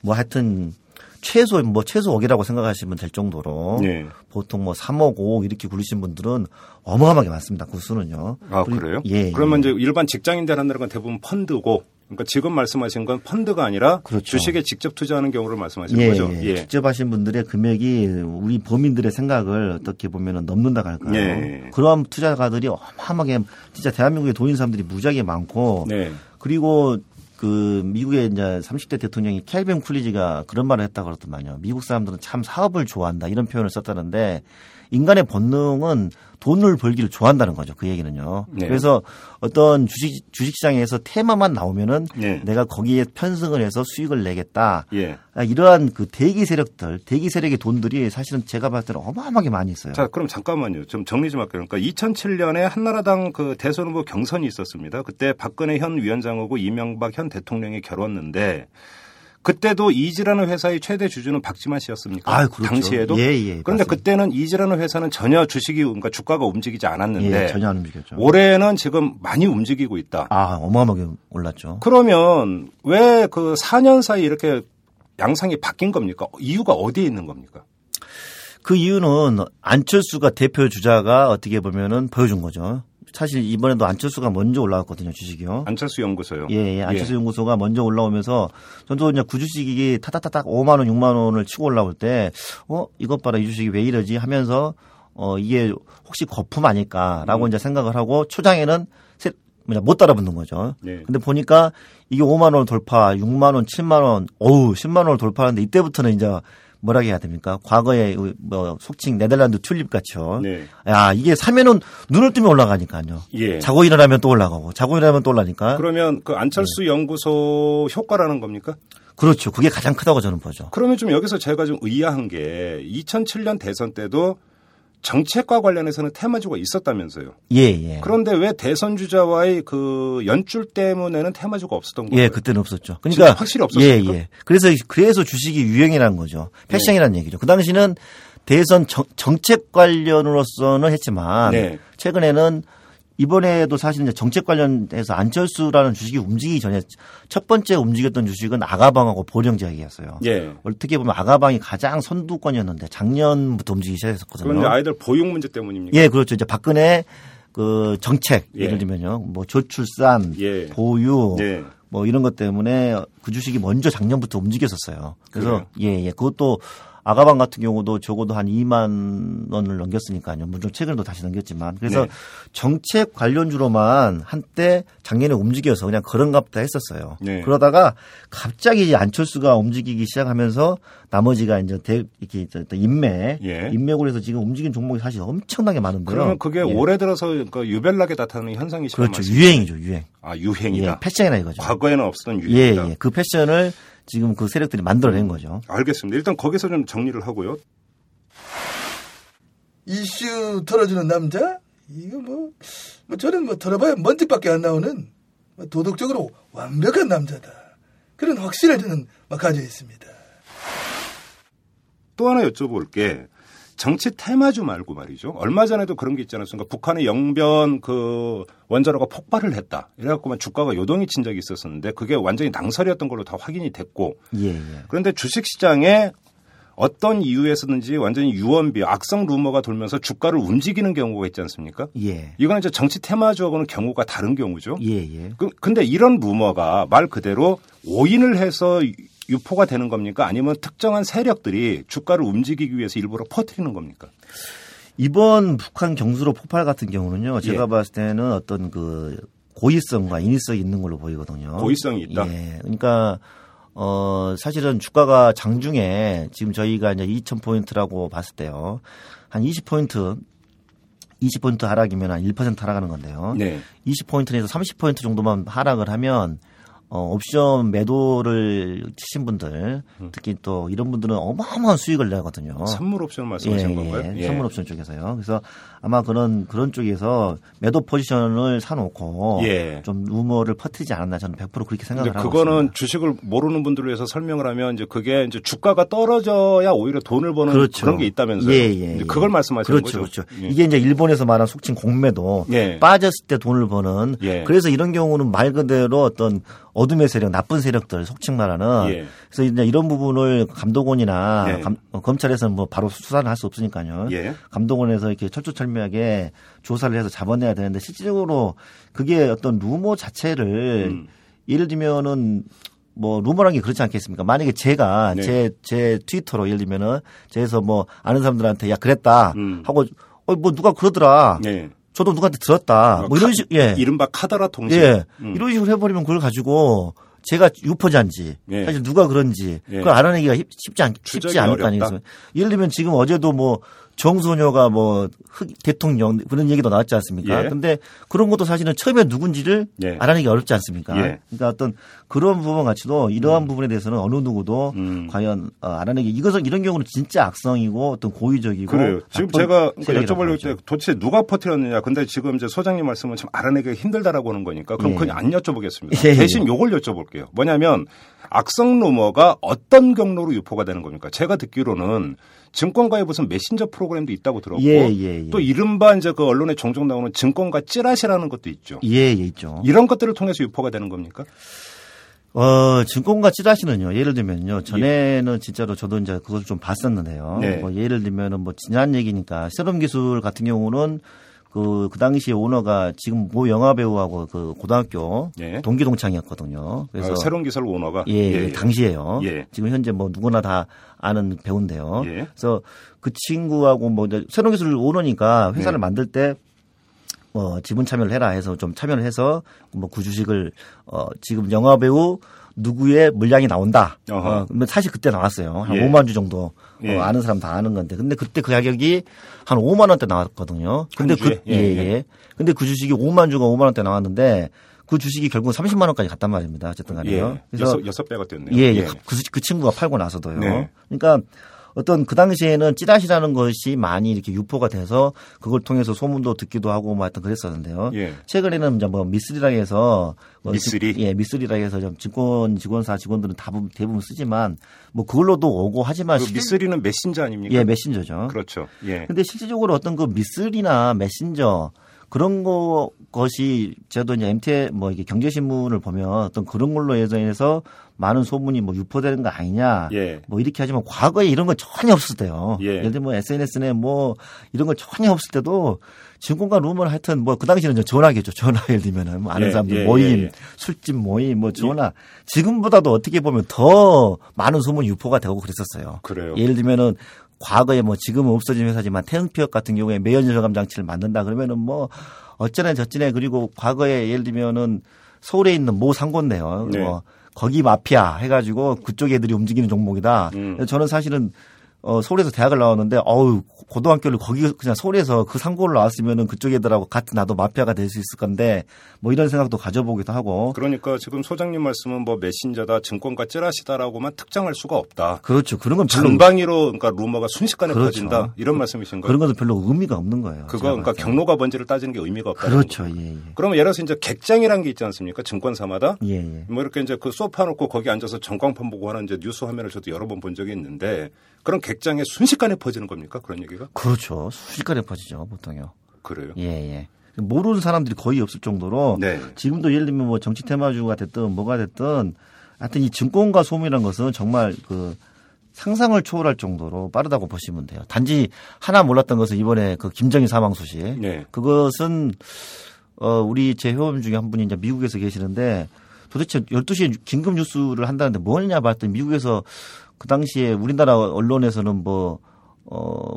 뭐 하여튼 최소 뭐 최소 억이라고 생각하시면 될 정도로 예. 보통 뭐 3억, 5억 이렇게 굴리신 분들은 어마어마하게 많습니다. 그 수는요. 아 그래요? 예. 그러면 예. 이제 일반 직장인들 하는 건 대부분 펀드고, 그러니까 지금 말씀하신 건 펀드가 아니라 그렇죠. 주식에 직접 투자하는 경우를 말씀하시는 예, 거죠. 예. 직접 하신 분들의 금액이 우리 범인들의 생각을 어떻게 보면 넘는다고 할까요? 예. 그러한 투자가들이 어마어마하게 진짜 대한민국에 돈 있는 사람들이 무지하게 많고 네. 그리고 그 미국의 이제 30대 대통령이 켈빈 쿨리지가 그런 말을 했다고 그러더만요. 미국 사람들은 참 사업을 좋아한다 이런 표현을 썼다는데 인간의 본능은 돈을 벌기를 좋아한다는 거죠. 그 얘기는요. 네. 그래서 어떤 주식 주식시장에서 테마만 나오면은 네. 내가 거기에 편승을 해서 수익을 내겠다. 예. 아, 이러한 그 대기 세력들, 대기 세력의 돈들이 사실은 제가 봤을 때는 어마어마하게 많이 있어요. 자, 그럼 잠깐만요. 좀 정리 좀 할게요. 그러니까 2007년에 한나라당 그 대선 후보 경선이 있었습니다. 그때 박근혜 현 위원장하고 이명박 현 대통령이 결혼했는데 그때도 이지라는 회사의 최대 주주는 박지만 씨였습니까? 아, 그렇죠. 당시에도. 예, 예, 그런데 맞습니다. 그때는 이지라는 회사는 전혀 주식이 그러니까 주가가 움직이지 않았는데 예, 전혀 안 움직였죠. 올해는 지금 많이 움직이고 있다. 아, 어마어마하게 올랐죠. 그러면 왜 그 4년 사이 이렇게 양상이 바뀐 겁니까? 이유가 어디에 있는 겁니까? 그 이유는 안철수가 대표 주자가 어떻게 보면은 보여준 거죠. 사실 이번에도 안철수가 먼저 올라왔거든요, 주식이요. 안철수 연구소요. 예, 예. 안철수 연구소가 먼저 올라오면서 전도 이제 그 주식이 타타타닥 5만 원, 6만 원을 치고 올라올 때, 어, 이것 봐라, 이 주식이 왜 이러지 하면서, 어, 이게 혹시 거품 아닐까라고 음. 이제 생각을 하고 초장에는 세- 뭐냐, 못 따라붙는 거죠. 네. 근데 보니까 이게 5만 원 돌파, 6만 원, 7만 원, 어우, 10만 원을 돌파하는데 이때부터는 이제 뭐라 해야 됩니까? 과거에 뭐 속칭 네덜란드 튤립 같죠. 네. 야, 이게 사면은 눈을 뜨면 올라가니까요. 예. 자고 일어나면 또 올라가고, 자고 일어나면 또 올라니까. 그러면 그 안철수 네. 연구소 효과라는 겁니까? 그렇죠. 그게 가장 크다고 저는 보죠. 그러면 좀 여기서 제가 좀 의아한 게 2007년 대선 때도 정책과 관련해서는 테마주가 있었다면서요. 예, 예. 그런데 왜 대선 주자와의 그 연줄 때문에는 테마주가 없었던 거예요? 예, 그때는 없었죠. 그러니까 확실히 없었습니까? 예, 예. 그래서 그래서 주식이 유행이라는 거죠. 패션이라는 네. 얘기죠. 그 당시는 대선 정, 정책 관련으로서는 했지만 네. 최근에는 이번에도 사실 이제 정책 관련해서 안철수라는 주식이 움직이기 전에 첫 번째 움직였던 주식은 아가방하고 보령제약이었어요. 예. 어떻게 보면 아가방이 가장 선두권이었는데 작년부터 움직이기 시작했었거든요. 이제 아이들 보육 문제 때문입니까? 예, 그렇죠. 이제 박근혜 그 정책 예. 예를 들면요, 뭐 저출산, 예. 보유, 예. 뭐 이런 것 때문에 그 주식이 먼저 작년부터 움직였었어요. 그래서 예, 예, 그것도 아가방 같은 경우도 적어도 한 2만 원을 넘겼으니까요. 물론 최근에도 다시 넘겼지만 그래서 네. 정책 관련주로만 한때 작년에 움직여서 그냥 그런갑다 했었어요. 네. 그러다가 갑자기 안철수가 움직이기 시작하면서 나머지가 이제 대, 이렇게 인맥, 예. 인맥으로 해서 지금 움직인 종목이 사실 엄청나게 많은데요. 그러면 그게 예. 올해 들어서 그 유별나게 나타나는 현상이시죠? 그렇죠. 유행이죠, 유행. 아, 예, 유행이다. 패션이나 이거죠. 과거에는 없었던 예, 유행이다. 예. 그 패션을 지금 그 세력들이 만들어낸 거죠. 알겠습니다. 일단 거기서 좀 정리를 하고요. 이슈 털어주는 남자? 이거 뭐, 뭐 저는 뭐 털어봐야 먼지밖에 안 나오는 뭐 도덕적으로 완벽한 남자다. 그런 확신을 저는 막 가져 있습니다. 또 하나 여쭤볼 게 정치 테마주 말고 말이죠. 얼마 전에도 그런 게 있지 않았습니까? 북한의 영변 그 원자로가 폭발을 했다. 이래갖고만 주가가 요동이 친 적이 있었었는데 그게 완전히 낭설이었던 걸로 다 확인이 됐고 예, 예. 그런데 주식시장에 어떤 이유에서든지 완전히 유언비, 악성 루머가 돌면서 주가를 움직이는 경우가 있지 않습니까? 예. 이거는 이제 정치 테마주하고는 경우가 다른 경우죠. 예, 예. 그, 근데 이런 루머가 말 그대로 오인을 해서 유포가 되는 겁니까? 아니면 특정한 세력들이 주가를 움직이기 위해서 일부러 퍼뜨리는 겁니까? 이번 북한 경수로 폭발 같은 경우는요, 제가 예. 봤을 때는 어떤 그 고의성과 인위성이 있는 걸로 보이거든요. 고의성이 있다? 예. 그러니까, 어, 사실은 주가가 장중에 지금 저희가 이제 2,000포인트라고 봤을 때요, 한 20포인트, 20포인트 하락이면 한 1% 하락하는 건데요. 네. 20포인트에서 30포인트 정도만 하락을 하면 어, 옵션 매도를 치신 분들, 특히 또 이런 분들은 어마어마한 수익을 내거든요. 선물 옵션 말씀하시는 건가요? 예, 선물 옵션 쪽에서요. 그래서 아마 그런 그런 쪽에서 매도 포지션을 사놓고 예. 좀 루머를 퍼뜨리지 않았나 저는 100% 그렇게 생각을 하고 그거는 있습니다. 주식을 모르는 분들을 위해서 설명을 하면 이제 그게 이제 주가가 떨어져야 오히려 돈을 버는 그렇죠. 그런 게 있다면서요. 예, 예, 예. 그걸 말씀하시는 그렇죠, 거죠. 그렇죠. 예. 이게 이제 일본에서 말한 속칭 공매도 예. 빠졌을 때 돈을 버는 예. 그래서 이런 경우는 말 그대로 어떤 어둠의 세력, 나쁜 세력들 속칭 말하는 예. 그래서 이제 이런 부분을 감독원이나 예. 감- 어, 검찰에서는 뭐 바로 수사를 할 수 없으니까요. 예. 감독원에서 이렇게 철두철 미하게 조사를 해서 잡아내야 되는데 실질적으로 그게 어떤 루머 자체를 음. 예를 들면은 뭐 루머란 게 그렇지 않겠습니까? 만약에 제가 네. 제제 트위터로 예를 들면은 제에서 뭐 아는 사람들한테 야 그랬다 음. 하고 어뭐 누가 그러더라. 예. 저도 누구한테 들었다. 뭐 이런 식 예. 이른바 카더라 통신. 예. 음. 이런 식으로 해버리면 그걸 가지고 제가 유포자인지 예. 사실 누가 그런지 예. 그걸 알아내기가 쉽- 쉽지 않 쉽지 않을 거. 아니겠어요. 예를 들면 지금 어제도 뭐 정소녀가 뭐 흑- 대통령 그런 얘기도 나왔지 않습니까? 예. 근데 그런 것도 사실은 처음에 누군지를 예. 알아내기 어렵지 않습니까? 예. 그러니까 어떤 그런 부분 같이도 이러한 부분에 대해서는 어느 누구도 음. 과연 어, 알아내기 이것은 이런 경우는 진짜 악성이고 어떤 고의적이고 그래요. 지금 제가 그러니까 여쭤보려고. 때 도대체 누가 퍼뜨렸느냐. 근데 지금 이제 소장님 말씀은 참 알아내기가 힘들다라고 하는 거니까 그럼 예. 그냥 안 여쭤보겠습니다. 예, 예. 대신 요걸 여쭤볼게요. 뭐냐면 악성 루머가 어떤 경로로 유포가 되는 겁니까? 제가 듣기로는 증권가에 무슨 메신저 프로그램도 있다고 들었고 예, 예, 예. 또 이른바 이제 그 언론에 종종 나오는 증권가 찌라시라는 것도 있죠. 예, 예, 있죠. 이런 것들을 통해서 유포가 되는 겁니까? 어, 증권가 찌라시는요, 예를 들면요, 전에는 진짜로 저도 이제 그걸 좀 봤었는데요. 네. 뭐 예를 들면은 뭐 지난 얘기니까, 세럼 기술 같은 경우는 그, 그 당시에 오너가 지금 모 영화 배우하고 그 고등학교 예. 동기 동창이었거든요. 그래서. 아, 새로운 기술 오너가 예, 예, 당시에요. 예. 지금 현재 뭐 누구나 다 아는 배우인데요. 예. 그래서 그 친구하고 뭐 이제 새로운 기술 오너니까 회사를 네. 만들 때 어, 지분 참여를 해라 해서 좀 참여를 해서 뭐그 주식을 어, 지금 영화 배우 누구의 물량이 나온다. 어허. 어, 사실 그때 나왔어요. 한 예. 5만 주 정도 예. 어, 아는 사람 다 아는 건데. 근데 그때 그 가격이 한 5만 원대 나왔거든요. 근데? 그 예, 예, 예. 예. 근데 그 주식이 5만 주가 5만 원대 나왔는데 그 주식이 결국 30만 원까지 갔단 말입니다. 어쨌든 간에요. 예. 여섯, 여섯 배가 뛰었네요. 예, 예. 그, 그 친구가 팔고 나서도요. 네. 그러니까 어떤 그 당시에는 찌라시라는 것이 많이 이렇게 유포가 돼서 그걸 통해서 소문도 듣기도 하고 뭐 하여튼 그랬었는데요. 예. 최근에는 이제 뭐 미스리라 해서 뭐 미스리? 지- 예, 미스리라 해서 좀 증권 직원사 직원들은 대부분, 대부분 쓰지만 뭐 그걸로도 오고 하지만 그 실- 미스리는 메신저 아닙니까? 예, 메신저죠. 그렇죠. 예. 근데 실질적으로 어떤 그 미스리나 메신저 그런 거 것이 저도 이제 MT 뭐 이게 경제신문을 보면 어떤 그런 걸로 예전에서 많은 소문이 뭐 유포되는 거 아니냐 예. 뭐 이렇게 하지만 과거에 이런 거 전혀 없을 때요. 예. 예를 들면 뭐 SNS에 뭐 이런 거 전혀 없을 때도 증권가 루머는 하여튼 뭐 그 당시에는 전화겠죠. 전화 예를 들면은 뭐 아는 예, 사람들 예, 모임, 예, 예. 술집 모임 뭐 전화 지금보다도 어떻게 보면 더 많은 소문이 유포가 되고 그랬었어요. 그래요. 예를 들면은 과거에 뭐 지금은 없어진 회사지만 태흥피업 같은 경우에 매연 저감 장치를 만든다 그러면은 뭐 어쩌네 저쩌네 그리고 과거에 예를 들면은 서울에 있는 모 상고인데요. 네. 뭐 거기 마피아 해가지고 그쪽 애들이 움직이는 종목이다. 음. 저는 사실은 어, 서울에서 대학을 나왔는데, 어우, 고등학교를 거기 그냥 서울에서 그 상고를 나왔으면은 그쪽 애들하고 같은 나도 마피아가 될 수 있을 건데, 뭐 이런 생각도 가져보기도 하고. 그러니까 지금 소장님 말씀은 뭐 메신저다, 증권가 찌라시다라고만 특정할 수가 없다. 그렇죠. 그런 건 별로, 전방위로 그러니까 루머가 순식간에 그렇죠. 퍼진다 이런 말씀이신가요? 그런 것은 별로 의미가 없는 거예요. 그거 그러니까. 경로가 뭔지를 따지는 게 의미가 없다. 그렇죠. 예, 예. 그러면 예를 들어서 이제 객장이라는 게 있지 않습니까? 증권사마다 예, 예. 뭐 이렇게 이제 그 소파 놓고 거기 앉아서 전광판 보고 하는 이제 뉴스 화면을 저도 여러 번 본 적이 있는데 그런 객장에 순식간에 퍼지는 겁니까? 그런 얘기가? 그렇죠. 순식간에 퍼지죠, 보통요. 그래요. 예, 예. 모르는 사람들이 거의 없을 정도로 네. 지금도 예를 들면 뭐 정치 테마주가 됐든 뭐가 됐든 하여튼 이 증권가 소문이라는 것은 정말 그 상상을 초월할 정도로 빠르다고 보시면 돼요. 단지 하나 몰랐던 것은 이번에 그 김정일 사망 소식. 네. 그것은 어 우리 제 회원 중에 한 분이 이제 미국에서 계시는데 도대체 12시에 긴급 뉴스를 한다는데 뭐냐 봤더니 미국에서 그 당시에 우리나라 언론에서는 뭐, 어,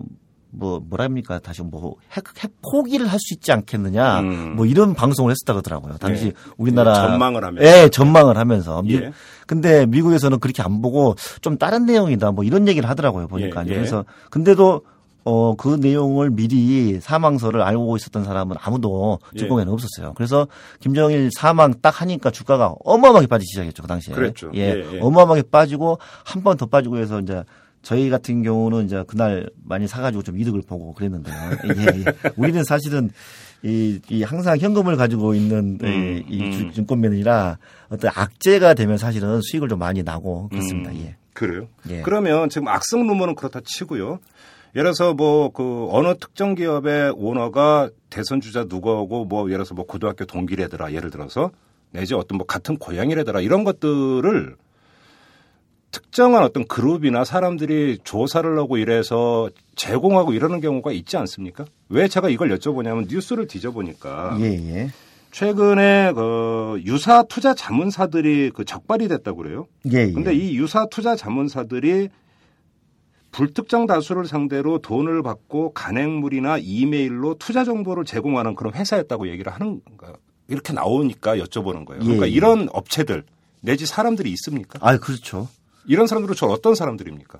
뭐, 뭐랍니까? 다시 뭐, 핵, 핵 포기를 할 수 있지 않겠느냐. 음. 뭐 이런 방송을 했었다 그러더라고요. 당시 네. 우리나라. 전망을 하면서. 예, 전망을 하면서. 미- 예. 근데 미국에서는 그렇게 안 보고 좀 다른 내용이다. 뭐 이런 얘기를 하더라고요. 보니까. 예, 예. 그래서 근데도 어, 그 내용을 미리 사망서를 알고 있었던 사람은 아무도 예. 증권에는 없었어요. 그래서 김정일 사망 딱 하니까 주가가 어마어마하게 빠지기 시작했죠. 그 당시에. 그랬죠. 예. 예, 예. 어마어마하게 빠지고 한 번 더 빠지고 해서 이제 저희 같은 경우는 이제 그날 많이 사가지고 좀 이득을 보고 그랬는데요. 예, 예. 우리는 사실은 이, 이 항상 현금을 가지고 있는 이, 이 음. 주- 증권맨이라 어떤 악재가 되면 사실은 수익을 좀 많이 나고 그렇습니다. 음. 예. 그래요? 예. 그러면 지금 악성 루머는 그렇다 치고요. 예를 들어서 뭐 그 어느 특정 기업의 오너가 대선 주자 누구하고 뭐 예를 들어서 뭐 고등학교 동기래더라 예를 들어서 내지 어떤 뭐 같은 고향이래더라 이런 것들을 특정한 어떤 그룹이나 사람들이 조사를 하고 이래서 제공하고 이러는 경우가 있지 않습니까? 왜 제가 이걸 여쭤보냐면 뉴스를 뒤져보니까 예, 예. 최근에 그 유사 투자 자문사들이 그 적발이 됐다고 그래요. 예, 예. 근데 이 유사 투자 자문사들이 불특정 다수를 상대로 돈을 받고 간행물이나 이메일로 투자 정보를 제공하는 그런 회사였다고 얘기를 하는 거 이렇게 나오니까 여쭤보는 거예요. 그러니까 예, 예. 이런 업체들 내지 사람들이 있습니까? 아, 그렇죠. 이런 사람들은 저 어떤 사람들입니까?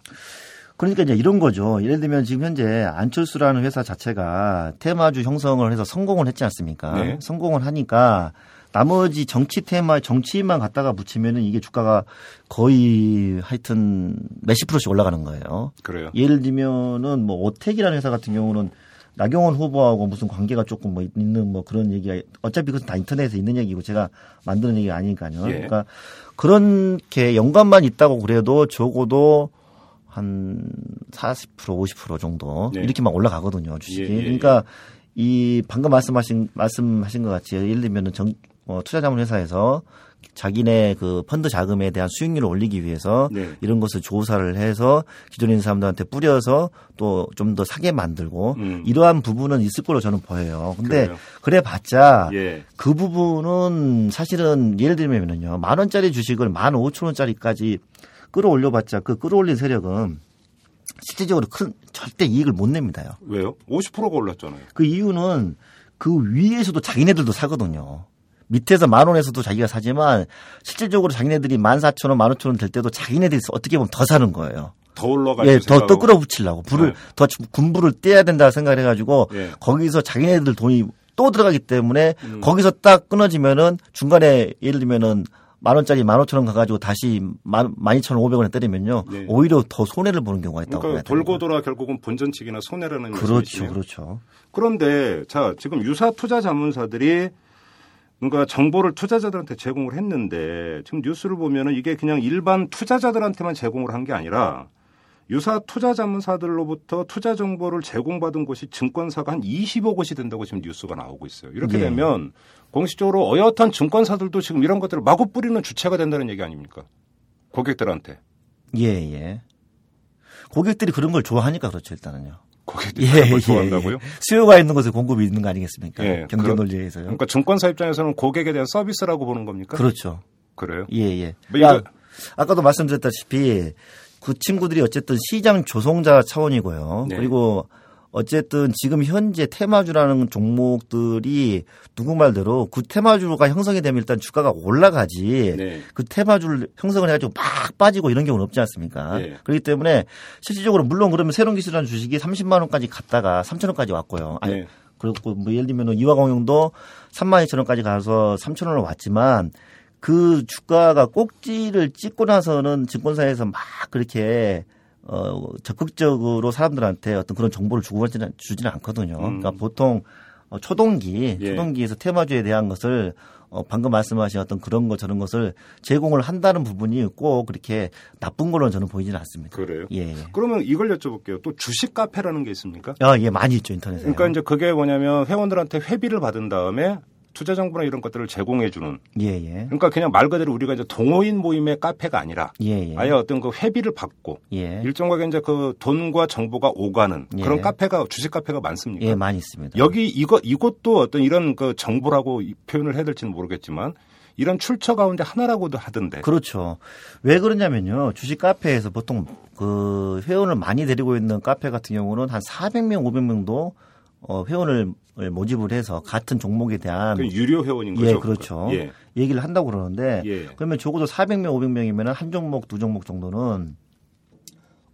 그러니까 이제 이런 거죠. 예를 들면 지금 현재 안철수라는 회사 자체가 테마주 형성을 해서 성공을 했지 않습니까? 네. 성공을 하니까 나머지 정치 테마 정치인만 갖다가 붙이면은 이게 주가가 거의 하여튼 몇십 프로씩 올라가는 거예요. 그래요. 예를 들면은 뭐 오택이라는 회사 같은 경우는 나경원 후보하고 무슨 관계가 조금 뭐 있는 뭐 그런 얘기가 어차피 그것은 다 인터넷에 있는 얘기고 제가 만드는 얘기가 아니니까요. 예. 그러니까 그렇게 연관만 있다고 그래도 적어도 한 40% 50% 정도 네. 이렇게만 올라가거든요 주식이. 예, 예, 그러니까 이 방금 말씀하신 말씀하신 것 같이 예를 들면은 정 어, 투자자문회사에서 자기네 그 펀드 자금에 대한 수익률을 올리기 위해서 네. 이런 것을 조사를 해서 기존에 있는 사람들한테 뿌려서 또 좀 더 사게 만들고 음. 이러한 부분은 있을 거로 저는 보여요. 근데 그래요. 그래 봤자 예. 그 부분은 사실은 예를 들면요. 만 원짜리 주식을 만 오천 원짜리까지 끌어올려 봤자 그 끌어올린 세력은 실질적으로 큰 절대 이익을 못 냅니다요. 왜요? 50%가 올랐잖아요. 그 이유는 그 위에서도 자기네들도 사거든요. 밑에서 만 원에서도 자기가 사지만 실질적으로 자기네들이 만 사천 원, 만 오천 원 될 때도 자기네들이 어떻게 보면 더 사는 거예요. 더 올라갈 예, 수 더, 더. 끌어붙이려고 불을 네. 더 군부를 떼야 된다 생각을 해가지고 예. 거기서 자기네들 돈이 또 들어가기 때문에 음. 거기서 딱 끊어지면은 중간에 예를 들면은 만 원짜리 만 오천 원 가가지고 다시 만, 만 이천 오백 원에 때리면요 네. 오히려 더 손해를 보는 경우가 있다고 그러니까. 돌고 돌아 결국은 본전치기나 손해라는 그렇죠, 말씀이시네요. 그렇죠. 그런데 자 지금 유사 투자 자문사들이 그러니까 정보를 투자자들한테 제공을 했는데 지금 뉴스를 보면은 이게 그냥 일반 투자자들한테만 제공을 한 게 아니라 유사 투자 자문사들로부터 투자 정보를 제공받은 곳이 증권사가 한 20억 곳이 된다고 지금 뉴스가 나오고 있어요. 이렇게 예. 되면 공식적으로 어엿한 증권사들도 지금 이런 것들을 마구 뿌리는 주체가 된다는 얘기 아닙니까? 고객들한테. 예, 예. 고객들이 그런 걸 좋아하니까 그렇죠, 일단은요. 고객들이 그런 걸 좋아한다고요? 수요가 있는 곳에 공급이 있는 거 아니겠습니까? 예, 경제 그러- 논리에서요. 그러니까 증권사 입장에서는 고객에 대한 서비스라고 보는 겁니까? 그렇죠. 그래요? 예, 예. 뭐 야, 아까도 말씀드렸다시피 그 친구들이 어쨌든 시장 조성자 차원이고요. 네. 그리고 어쨌든 지금 현재 테마주라는 종목들이 누구 말대로 그 테마주가 형성이 되면 일단 주가가 올라가지 네. 그 테마주를 형성을 해가지고 막 빠지고 이런 경우는 없지 않습니까? 네. 그렇기 때문에 실질적으로 물론 그러면 새로운 기술이라는 주식이 30만 원까지 갔다가 3천 원까지 왔고요. 아니, 네. 그리고 뭐 예를 들면 이화공용도 3만 2천 원까지 가서 3천 원을 왔지만 그 주가가 꼭지를 찍고 나서는 증권사에서 막 그렇게 어 적극적으로 사람들한테 어떤 그런 정보를 주고 받지는 주지는 않거든요. 음. 그러니까 보통 어, 초동기 예. 초동기에서 테마주에 대한 것을 어, 방금 말씀하신 어떤 그런 것 저런 것을 제공을 한다는 부분이 꼭 그렇게 나쁜 걸로는 저는 보이지는 않습니다. 그래요? 예. 예. 그러면 이걸 여쭤볼게요. 또 주식 카페라는 게 있습니까? 아, 예, 많이 있죠, 인터넷에. 그러니까 이제 그게 뭐냐면 회원들한테 회비를 받은 다음에 투자 정보나 이런 것들을 제공해 주는. 예, 예. 그러니까 그냥 말 그대로 우리가 이제 동호인 모임의 카페가 아니라 예, 예. 아예 어떤 그 회비를 받고 예. 일정하게 이제 그 돈과 정보가 오가는 예. 그런 카페가 주식 카페가 많습니까? 예, 많이 있습니다. 여기 이거 이것도 어떤 이런 그 정보라고 이 표현을 해야 될지는 모르겠지만 이런 출처 가운데 하나라고도 하던데. 그렇죠. 왜 그러냐면요. 주식 카페에서 보통 그 회원을 많이 데리고 있는 카페 같은 경우는 한 400명, 500명도 어, 회원을 모집을 해서 같은 종목에 대한 그 유료 회원인 거죠. 예, 그렇죠. 예. 얘기를 한다고 그러는데 예. 그러면 적어도 400명, 500명이면 한 종목, 두 종목 정도는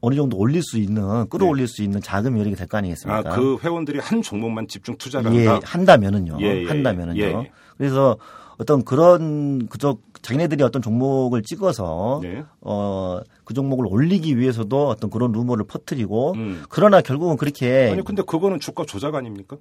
어느 정도 올릴 수 있는 끌어올릴 수 있는 자금 여력이 될 거 아니겠습니까? 네. 아, 그 회원들이 한 종목만 집중 투자를 예, 한다. 한다면은요. 예, 예, 한다면은요. 예, 예. 그래서 어떤 그런 그저 자기네들이 어떤 종목을 찍어서 네. 어그 종목을 올리기 위해서도 어떤 그런 루머를 퍼뜨리고 음. 그러나 결국은 그렇게 아니 근데 그거는 주가 조작 아닙니까?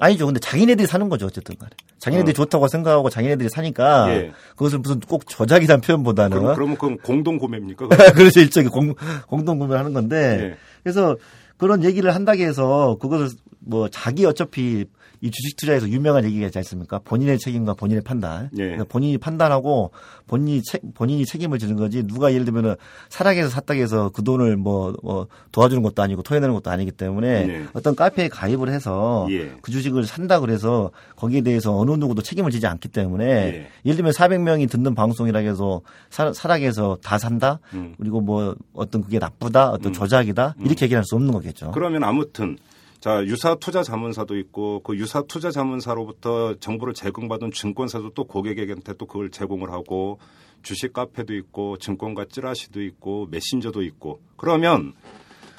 아니죠. 근데 자기네들이 사는 거죠. 어쨌든 간에. 자기네들이 어. 좋다고 생각하고 자기네들이 사니까 예. 그것을 무슨 꼭 저작이란 표현보다는 그럼, 그러면 그건 공동 구매입니까? [LAUGHS] 그래서 일종의 공, 공동 구매를 하는 건데 예. 그래서 그런 얘기를 한다고 해서 그것을 뭐 자기 어차피 이 주식 투자에서 유명한 얘기가 있지 않습니까? 본인의 책임과 본인의 판단. 예. 그러니까 본인이 판단하고 본인이 책, 본인이 책임을 지는 거지 누가 예를 들면은 사락에서 해서 그 돈을 뭐, 뭐 도와주는 것도 아니고 토해내는 것도 아니기 때문에 예. 어떤 카페에 가입을 해서 예. 그 주식을 산다 그래서 거기에 대해서 어느 누구도 책임을 지지 않기 때문에 예. 예를 들면 400명이 듣는 방송이라 해서 사, 사락에서 다 산다 음. 그리고 뭐 어떤 그게 나쁘다 어떤 조작이다 이렇게 얘기할 수 없는 거겠죠. 그러면 아무튼 자 유사 투자 자문사도 있고 그 유사 투자 자문사로부터 정보를 제공받은 증권사도 또 고객에게 또 그걸 제공을 하고 주식 카페도 있고 증권가 찌라시도 있고 메신저도 있고 그러면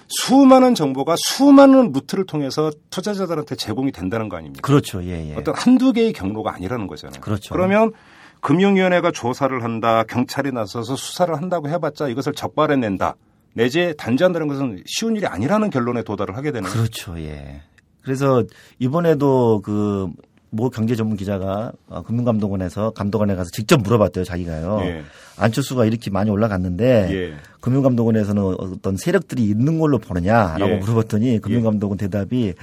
수많은 정보가 수많은 루트를 통해서 투자자들한테 제공이 된다는 거 아닙니까? 그렇죠. 예, 예. 어떤 한두 개의 경로가 아니라는 거잖아요. 그렇죠. 그러면 금융위원회가 조사를 한다, 경찰이 나서서 수사를 한다고 해봤자 이것을 적발해낸다. 내지 단죄한다는 것은 쉬운 일이 아니라는 결론에 도달을 하게 되는 거죠. 그렇죠. 예. 그래서 이번에도 그 모 경제 전문 기자가 어, 금융감독원에서 감독원에 가서 직접 물어봤대요, 자기가요. 예. 안철수가 이렇게 많이 올라갔는데 예. 금융감독원에서는 어떤 세력들이 있는 걸로 보느냐라고 예. 물어봤더니 금융감독원 대답이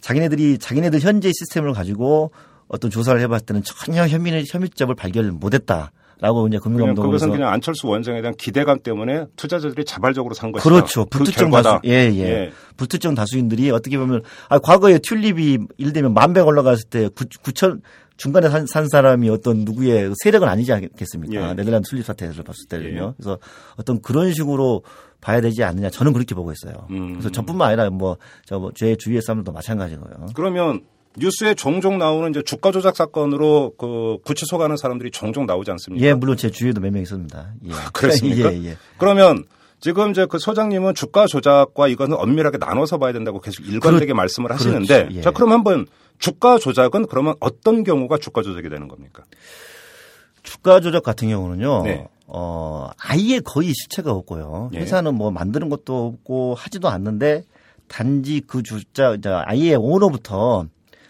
자기네들이 자기네들 현재 시스템을 가지고 어떤 조사를 해봤을 때는 전혀 혐의 혐의점을 발견을 못했다 라고 이제 금융감독원에서 그것은 그냥 안철수 원장에 대한 기대감 때문에 투자자들이 자발적으로 산 것이다. 그렇죠. 그 불특정 결과다. 다수, 예, 예. 불특정 다수인들이 어떻게 보면, 아, 과거에 튤립이, 예를 들면 만백 올라갔을 때 구, 9천, 중간에 산, 산 사람이 어떤 누구의 세력은 아니지 않겠습니까? 예. 네덜란드 튤립 사태를 봤을 때는요. 예. 그래서 어떤 그런 식으로 봐야 되지 않느냐. 저는 그렇게 보고 있어요. 음. 그래서 저뿐만 아니라 뭐, 저, 뭐, 제 주위의 사람들도 마찬가지고요. 그러면 뉴스에 종종 나오는 이제 주가 조작 사건으로 그 구치소 가는 사람들이 종종 나오지 않습니까? 예, 물론 제 주위에도 몇 명 있습니다. 예. 그렇습니까? [LAUGHS] 예, 예. 그러면 지금 이제 그 소장님은 주가 조작과 이거는 엄밀하게 나눠서 봐야 된다고 계속 일관되게 말씀을 하시는데 그렇죠. 예. 자 그럼 한번 주가 조작은 그러면 어떤 경우가 주가 조작이 되는 겁니까? 주가 조작 같은 경우는요. 네. 어, 아예 거의 실체가 없고요. 예. 회사는 뭐 만드는 것도 없고 하지도 않는데 단지 그 주자, 아예 오너부터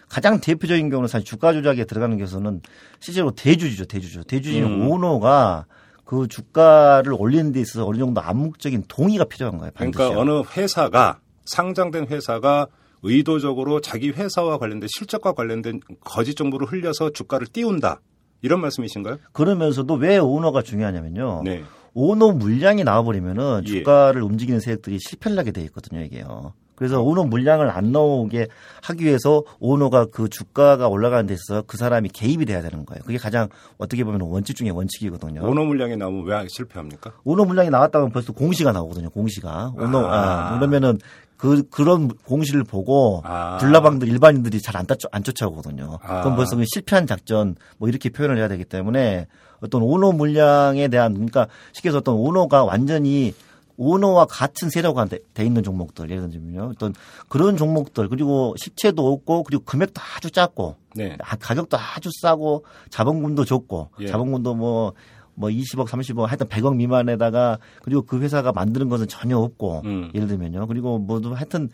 가장 대표적인 경우는 사실 주가 조작에 들어가는 경우는 실제로 대주주죠, 대주주. 대주주는 음. 오너가 그 주가를 올리는 데 있어서 어느 정도 암묵적인 동의가 필요한 거예요. 반드시요. 그러니까 어느 회사가 상장된 회사가 의도적으로 자기 회사와 관련된 실적과 관련된 거짓 정보를 흘려서 주가를 띄운다. 이런 말씀이신가요? 그러면서도 왜 오너가 중요하냐면요. 네. 오너 물량이 나와버리면은 예. 주가를 움직이는 세력들이 실패를 하게 돼 있거든요, 이게요. 그래서 오너 물량을 안 나오게 하기 위해서 오너가 그 주가가 올라가는 데 있어서 그 사람이 개입이 돼야 되는 거예요. 그게 가장 어떻게 보면 원칙 중에 원칙이거든요. 오너 물량이 나오면 왜 실패합니까? 오너 물량이 나왔다면 벌써 공시가 나오거든요. 공시가. 오너 아. 아, 그러면은 그 그런 공시를 보고 아. 불나방들 일반인들이 잘 안 안 쫓아오거든요. 아. 그럼 벌써 그 실패한 작전 뭐 이렇게 표현을 해야 되기 때문에 어떤 오너 물량에 대한 그러니까 쉽게 해서 어떤 오너가 완전히 오너와 같은 세력화 돼 있는 종목들 예를 들면요 어떤 그런 종목들 그리고 실체도 없고 그리고 금액도 아주 작고 네. 아, 가격도 아주 싸고 자본금도 좋고 예. 자본금도 뭐, 뭐 20억, 30억, 하여튼 100억 미만에다가 그리고 그 회사가 만드는 것은 전혀 없고 음. 예를 들면요. 그리고 뭐도 하여튼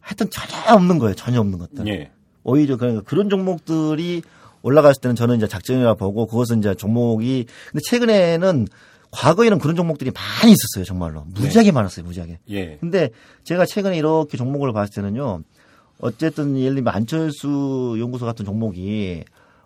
하여튼 전혀 없는 거예요. 전혀 없는 것들. 예. 오히려 그러니까 그런 종목들이 올라갔을 때는 저는 이제 작전이라 보고 그것은 이제 종목이 근데 최근에는 과거에는 그런 종목들이 많이 있었어요. 정말로. 무지하게 많았어요. 무지하게. 예. 근데 제가 최근에 이렇게 종목을 봤을 때는요. 어쨌든 예를 들면 안철수 연구소 같은 종목이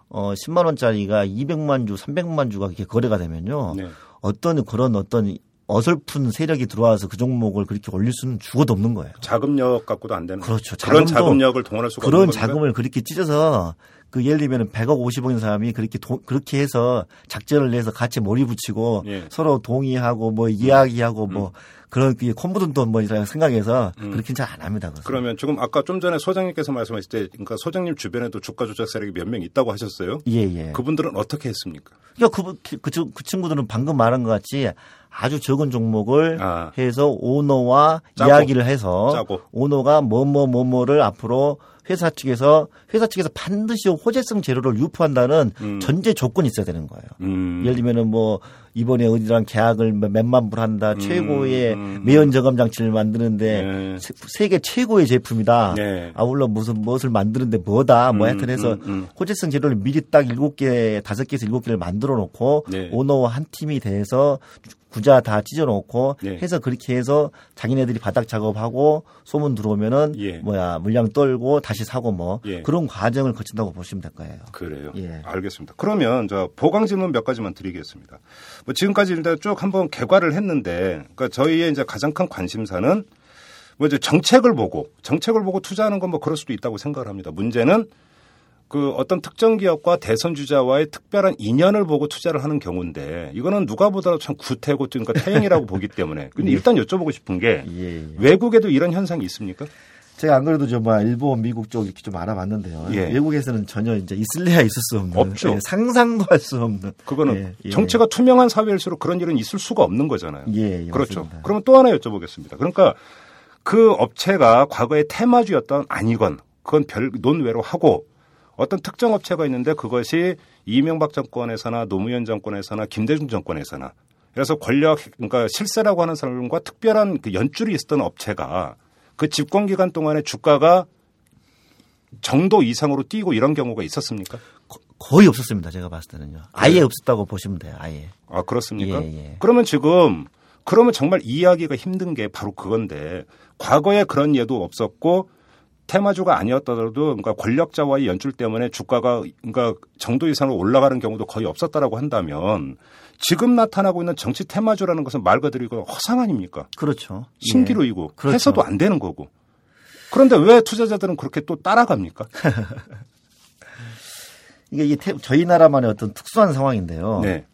어 10만 원짜리가 200만 주, 300만 주가 이렇게 거래가 되면요. 네. 어떤 그런 어떤 어설픈 세력이 들어와서 그 종목을 그렇게 올릴 수는 죽어도 없는 거예요. 자금력 갖고도 안 되는 그렇죠. 그런 자금도- 자금력을 동원할 수가 그런? 자금을 그렇게 찢어서 그 예를 들면 100억 50억인 사람이 그렇게 도- 그렇게 해서 작전을 내서 같이 몰이 붙이고 예. 서로 동의하고 뭐 이야기하고 뭐 그런 그 콤부든 돈뭐 이런 생각해서 그렇게는 잘안 합니다. 음. 그러면 지금 아까 좀 전에 소장님께서 말씀하실 때 그러니까 소장님 주변에도 주가 조작 세력이 몇 명 있다고 하셨어요. 예, 예. 그분들은 어떻게 했습니까? 그러니까 그, 그, 그, 그 친구들은 방금 말한 것 같이 아주 적은 종목을 아. 해서 오너와 짜고. 이야기를 해서 짜고. 오너가 뭐뭐 뭐뭐를 앞으로 회사 측에서 회사 측에서 반드시 호재성 재료를 유포한다는 음. 전제 조건이 있어야 되는 거예요. 음. 예를 들면은 뭐 이번에 어디랑 계약을 몇- 몇만 불 한다. 최고의 음. 매연 저감 장치를 만드는데 네. 세- 세계 최고의 제품이다. 네. 아울러 무슨 무엇을 만드는데 뭐다. 뭐 음, 하여튼 해서 음, 음. 호재성 재료를 미리 딱 일곱 개, 다섯 개에서 일곱 개를 만들어 놓고 네. 오너와 한 팀이 돼서 구자 다 찢어 놓고 네. 해서 그렇게 해서 자기네들이 바닥 작업하고 소문 들어오면은 예. 뭐야 물량 떨고 다시 사고 뭐 예. 그런 과정을 거친다고 보시면 될 거예요. 그래요. 예. 알겠습니다. 그러면 저 보강 질문 몇 가지만 드리겠습니다. 뭐 지금까지 일단 쭉 한번 개괄을 했는데, 그러니까 저희의 이제 가장 큰 관심사는 뭐 이제 정책을 보고 정책을 보고 투자하는 건 뭐 그럴 수도 있다고 생각을 합니다. 문제는 그 어떤 특정 기업과 대선 주자와의 특별한 인연을 보고 투자를 하는 경우인데 이거는 누가 보더라도 참 구태고 그러니까 태행이라고 [LAUGHS] 보기 때문에 근데 일단 여쭤보고 싶은 게 예. 외국에도 이런 현상이 있습니까? 제가 안 그래도 좀뭐 일본, 미국 쪽 이렇게 좀 알아봤는데요. 예. 외국에서는 전혀 이제 있을래야 있을 수 없는 없죠. 예, 상상도 할 수 없는 그거는 예, 예. 정치가 투명한 사회일수록 그런 일은 있을 수가 없는 거잖아요. 예, 예, 그렇죠. 맞습니다. 그러면 또 하나 여쭤보겠습니다. 그러니까 그 업체가 과거에 테마주였던 아니건 그건 별 논외로 하고 어떤 특정 업체가 있는데 그것이 이명박 정권에서나 노무현 정권에서나 김대중 정권에서나 그래서 권력 그러니까 실세라고 하는 사람과 특별한 그 연줄이 있었던 업체가 그 집권 기간 동안에 주가가 정도 이상으로 뛰고 이런 경우가 있었습니까? 거의 없었습니다. 제가 봤을 때는요. 아예 없었다고 보시면 돼요. 아예. 아 그렇습니까? 예, 예. 그러면 지금 그러면 정말 이해하기가 힘든 게 바로 그건데 과거에 그런 예도 없었고 테마주가 아니었더라도 그러니까 권력자와의 연출 때문에 주가가 그러니까 정도 이상으로 올라가는 경우도 거의 없었다라고 한다면 지금 나타나고 있는 정치 테마주라는 것은 말 그대로 이거 허상 아닙니까? 그렇죠. 예. 신기루이고 그렇죠. 해서도 안 되는 거고. 그런데 왜 투자자들은 그렇게 또 따라갑니까? [LAUGHS] 이게 이게 태- 저희 나라만의 어떤 특수한 상황인데요. 네.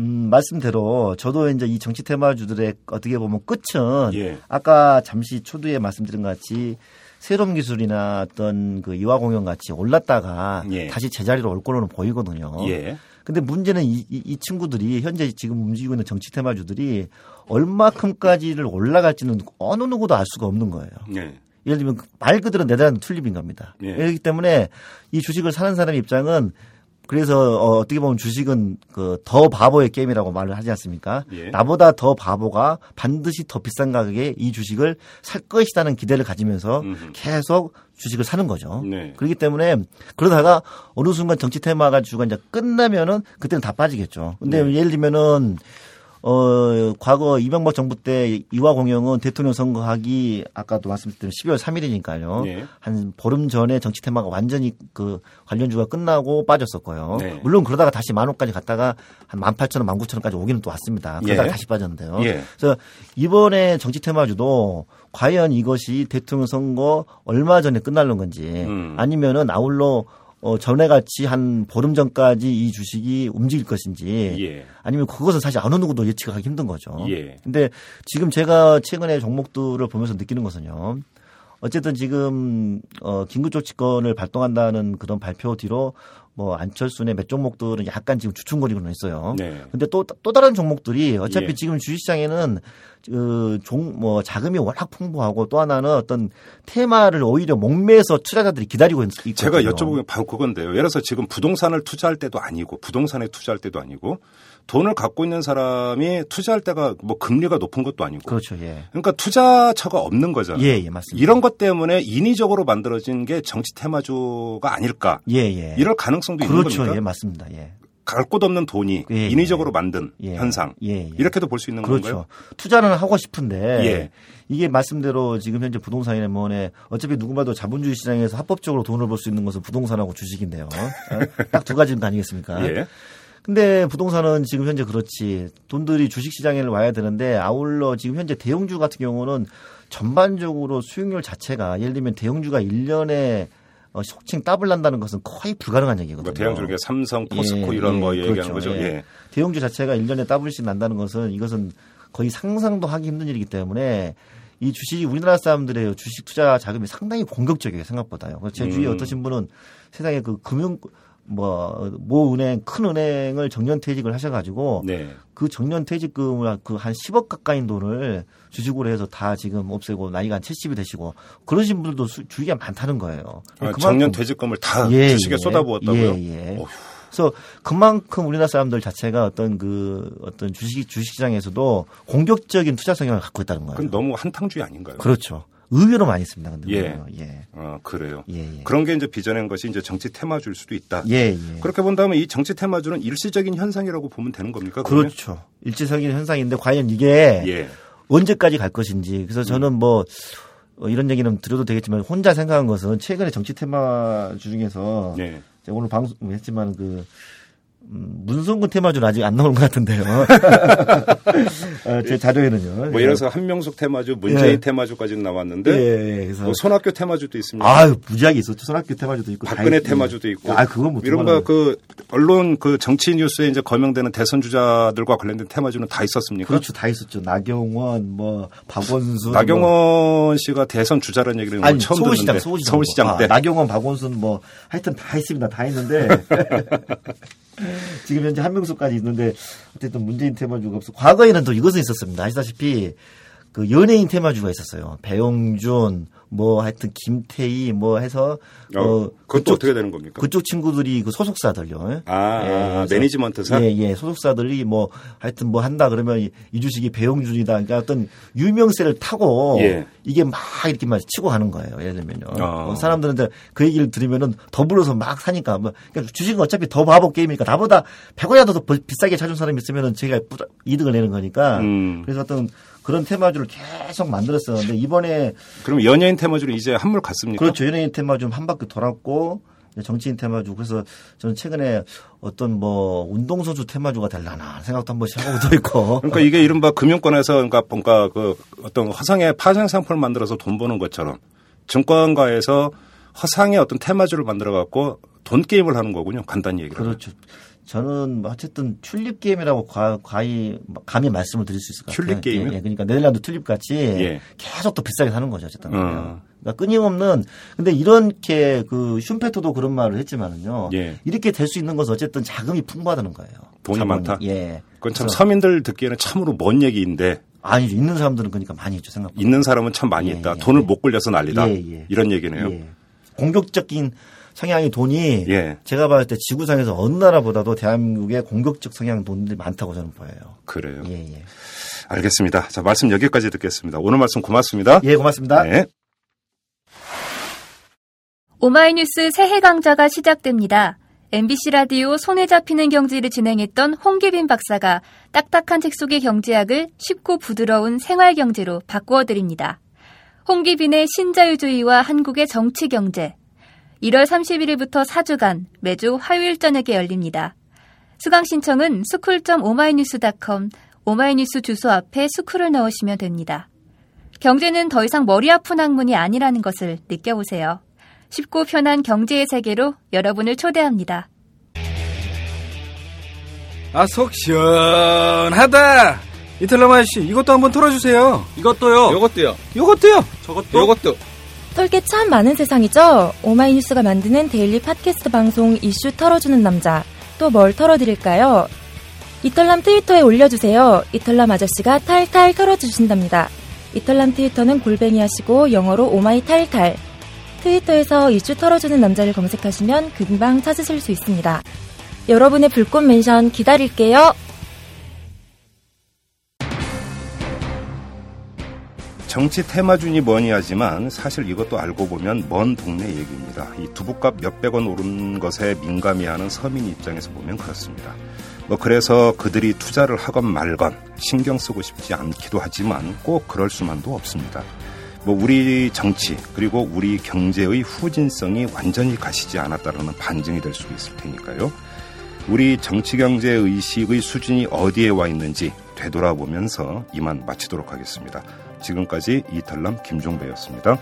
음, 말씀대로 저도 이제 이 정치 테마주들의 어떻게 보면 끝은 예. 아까 잠시 초두에 말씀드린 것 같이 새로운 기술이나 어떤 그 이화 공연 같이 올랐다가 예. 다시 제자리로 올 거로는 보이거든요. 예. 근데 문제는 이, 이, 이 친구들이 현재 지금 움직이고 있는 정치 테마주들이 얼마큼까지를 올라갈지는 어느 누구도 알 수가 없는 거예요. 네. 예를 들면 말 그대로 내다는 툴립인 겁니다. 예. 그렇기 때문에 이 주식을 사는 사람 입장은 그래서 어, 어떻게 보면 주식은 그 더 바보의 게임이라고 말을 하지 않습니까? 예. 나보다 더 바보가 반드시 더 비싼 가격에 이 주식을 살 것이라는 기대를 가지면서 음흠. 계속 주식을 사는 거죠. 네. 그렇기 때문에 그러다가 어느 순간 정치 테마가 주가 이제 끝나면은 그때는 다 빠지겠죠. 근데 네. 예를 들면은 어 과거 이명박 정부 때 이화 공영은 대통령 선거하기 아까도 말씀드린 12월 3일이니까요. 네. 한 보름 전에 정치 테마가 완전히 그 관련주가 끝나고 빠졌었고요. 네. 물론 그러다가 다시 만 원까지 갔다가 한 18,000원, 19,000원까지 오기는 또 왔습니다. 그러다가 예. 다시 빠졌는데요. 예. 그래서 이번에 정치 테마주도 과연 이것이 대통령 선거 얼마 전에 끝나는 건지 음. 아니면은 아울러 어, 전에 같이 한 보름 전까지 이 주식이 움직일 것인지 예. 아니면 그것은 사실 어느 누구도 예측하기 힘든 거죠. 예. 근데 지금 제가 최근에 종목들을 보면서 느끼는 것은요. 어쨌든 지금 어 긴급조치권을 발동한다는 그런 발표 뒤로 뭐 안철수의 몇 종목들은 약간 지금 주춤거리고는 있어요. 네. 근데 또또 다른 종목들이 어차피 예. 지금 주식시장에는 그종뭐 자금이 워낙 풍부하고 또 하나는 어떤 테마를 오히려 목매서 투자자들이 기다리고 있, 있거든요. 제가 여쭤보면 바로 그건데요. 예를 들어서 지금 부동산을 투자할 때도 아니고 부동산에 투자할 때도 아니고 돈을 갖고 있는 사람이 투자할 때가 뭐 금리가 높은 것도 아니고 그렇죠. 예. 그러니까 투자처가 없는 거잖아요. 예, 예, 맞습니다. 이런 것 때문에 인위적으로 만들어진 게 정치 테마주가 아닐까. 예, 예. 이럴 가능성도 있는 그렇죠. 겁니까? 예, 맞습니다. 예. 갈 곳 없는 돈이 예, 인위적으로 만든 예. 현상. 예, 예. 이렇게도 볼 수 있는 그렇죠. 건가요? 투자는 하고 싶은데 예. 이게 말씀대로 지금 현재 부동산이나 뭐네 어차피 누구봐도 자본주의 시장에서 합법적으로 돈을 벌 수 있는 것은 부동산하고 주식인데요. 딱 두 가지는 아니겠습니까? 예. 근데 부동산은 지금 현재 그렇지 돈들이 주식 시장에 와야 되는데 아울러 지금 현재 대형주 같은 경우는 전반적으로 수익률 자체가 예를 들면 대형주가 1년에 어, 속칭 더블 난다는 것은 거의 불가능한 얘기거든요. 뭐 대형주게 삼성, 포스코 예, 이런 예, 뭐 얘기하는 그렇죠. 거죠. 예. 예. 대형주 자체가 1년에 더블씩 난다는 것은 이것은 거의 상상도 하기 힘든 일이기 때문에 이 주식이 우리나라 사람들의 주식 투자 자금이 상당히 공격적이에요 생각보다요. 제 주위에 음. 어떠신 분은 세상에 그 금융 뭐모 은행 큰 은행을 정년 퇴직을 하셔가지고 네. 그 정년 퇴직금을 그한 10억 가까인 돈을 주식으로 해서 다 지금 없애고 나이가 한 70이 되시고 그러신 분들도 수- 주위에 많다는 거예요. 아, 그만큼- 정년 퇴직금을 다 예, 주식에 예. 쏟아부었다고요? 예, 예. 그래서 그만큼 우리나라 사람들 자체가 어떤 그 어떤 주식 주식시장에서도 공격적인 투자 성향을 갖고 있다는 거예요. 그건 너무 한탕주의 아닌가요? 그렇죠. 의외로 많이 씁니다. 근데 예. 예. 아, 그래요. 예, 예. 그런 게 이제 빚어낸 것이 이제 정치 테마주일 수도 있다. 예, 예. 그렇게 본다면 이 정치 테마주는 일시적인 현상이라고 보면 되는 겁니까? 그러면? 그렇죠. 일제성인 현상인데 과연 이게 예. 언제까지 갈 것인지. 그래서 저는 뭐 어, 이런 얘기는 드려도 되겠지만 혼자 생각한 것은 최근에 정치 테마 중에서 예. 제가 오늘 방송했지만 그 음, 문성군 테마주는 아직 안 나오는 것 같은데요. [LAUGHS] 어, 제 자료에는요. 뭐 예를 들어서 한명숙 테마주, 문재인 예. 테마주까지는 나왔는데 예, 예, 그래서 뭐 손학규 테마주도 있습니다. 아유 무지하게 있었죠. 손학규 테마주도 있고 박근혜 다 있- 테마주도 있고. 아 그건 뭐 이런 두말하면- 거그 언론 그 정치 뉴스에 이제 거명되는 대선 주자들과 관련된 테마주는 다 있었습니까? 그렇죠 다 있었죠. 나경원 뭐 박원순 뭐. 나경원 씨가 대선 주자라는 얘기를 아니 처음 서울시장 듣는데 서울시장 서울시장 아, 때 나경원 박원순 뭐 하여튼 다 있습니다 다 있는데 [LAUGHS] 지금 현재 한명숙까지 있는데 어쨌든 문재인 테마주가 없어. 과거에는 또 이것은 있었습니다. 아시다시피 그 연예인 테마주가 있었어요. 배용준 뭐 하여튼 김태희 뭐 해서 어, 그것도 어떻게 되는 겁니까? 그쪽 친구들이 그 소속사들요. 아, 아, 그래서 매니지먼트사? 예, 예. 소속사들이 뭐 하여튼 뭐 한다 그러면 이- 이 주식이 배용준이다. 그러니까 어떤 유명세를 타고 예. 이게 막 이렇게 막 치고 가는 거예요. 예를 들면요. 어. 어, 사람들은 이제 그 얘기를 들으면은 더불어서 막 사니까 뭐 그러니까 주식은 어차피 더 바보 게임이니까 나보다 100원이라도 더 비싸게 찾은 사람이 있으면은 제가 이득을 내는 거니까 음. 그래서 어떤 그런 테마주를 계속 만들었었는데 이번에 그럼 연예인 테마주는 이제 한물 갔습니까? 그렇죠. 연예인 테마 좀한 바퀴 돌았고 정치인 테마주 그래서 저는 최근에 어떤 뭐 운동선수 테마주가 될라나 생각도 한 번씩 하고도 있고. [LAUGHS] 그러니까 이게 이른바 금융권에서 그러니까 뭔가 그 어떤 허상의 파생 상품을 만들어서 돈 버는 것처럼 증권가에서 허상의 어떤 테마주를 만들어 갖고 돈 게임을 하는 거군요. 간단히 얘기를. 그렇죠. 저는 뭐 어쨌든 튤립 게임이라고 과, 과히 감히 말씀을 드릴 수 있을 것 같아요. 튤립 게임이요? 예, 예. 그러니까 네덜란드 튤립 같이 예. 계속 또 비싸게 사는 거죠. 어쨌든. 어. 그러니까 끊임없는 근데 이렇게 그 슌페토도 그런 말을 했지만은요. 예. 이렇게 될 수 있는 것은 어쨌든 자금이 풍부하다는 거예요. 돈이 자본이. 많다? 예. 그건 참 서민들 듣기에는 참으로 먼 얘기인데 아니죠. 있는 사람들은 그러니까 많이 있죠. 생각보다. 있는 사람은 참 많이 예, 있다. 예, 돈을 예. 못 굴려서 난리다. 예, 예. 이런 얘기네요. 예. 공격적인 성향의 돈이 예. 제가 봤을 때 지구상에서 어느 나라보다도 대한민국에 공격적 성향 돈들이 많다고 저는 보여요. 그래요. 예, 예. 알겠습니다. 자, 말씀 여기까지 듣겠습니다. 오늘 말씀 고맙습니다. 예, 고맙습니다. 네. 오마이뉴스 새해 강좌가 시작됩니다. MBC 라디오 손에 잡히는 경제를 진행했던 홍기빈 박사가 딱딱한 책 속의 경제학을 쉽고 부드러운 생활 경제로 바꾸어 드립니다. 홍기빈의 신자유주의와 한국의 정치 경제. 1월 31일부터 4주간 매주 화요일 저녁에 열립니다. 수강 신청은 school.오마이뉴스.com 오마이뉴스 주소 앞에 school을 넣으시면 됩니다. 경제는 더 이상 머리 아픈 학문이 아니라는 것을 느껴보세요. 쉽고 편한 경제의 세계로 여러분을 초대합니다. 아, 속 시원하다. 이털남 아저씨, 이것도 한번 털어주세요. 이것도요. 요것도요. 요것도요. 저것도. 요것도. 털게 참 많은 세상이죠? 오마이뉴스가 만드는 daily 팟캐스트 방송 이슈 털어주는 남자. 또 뭘 털어드릴까요? 이털남 트위터에 올려주세요. 이털남 아저씨가 탈탈 털어주신답니다. 이털남 트위터는 골뱅이 하시고 영어로 오마이 탈탈. 트위터에서 이슈 털어주는 남자를 검색하시면 금방 찾으실 수 있습니다. 여러분의 불꽃 멘션 기다릴게요. 정치 테마준이 뭐니 하지만 사실 이것도 알고 보면 먼 동네 얘기입니다. 이 두부값 몇백 원 오른 것에 민감해하는 서민 입장에서 보면 그렇습니다. 뭐 그래서 그들이 투자를 하건 말건 신경 쓰고 싶지 않기도 하지만 꼭 그럴 수만도 없습니다. 뭐 우리 정치 그리고 우리 경제의 후진성이 완전히 가시지 않았다라는 반증이 될 수 있을 테니까요. 우리 정치 경제 의식의 수준이 어디에 와 있는지 되돌아보면서 이만 마치도록 하겠습니다. 지금까지 이탈남 김종배였습니다.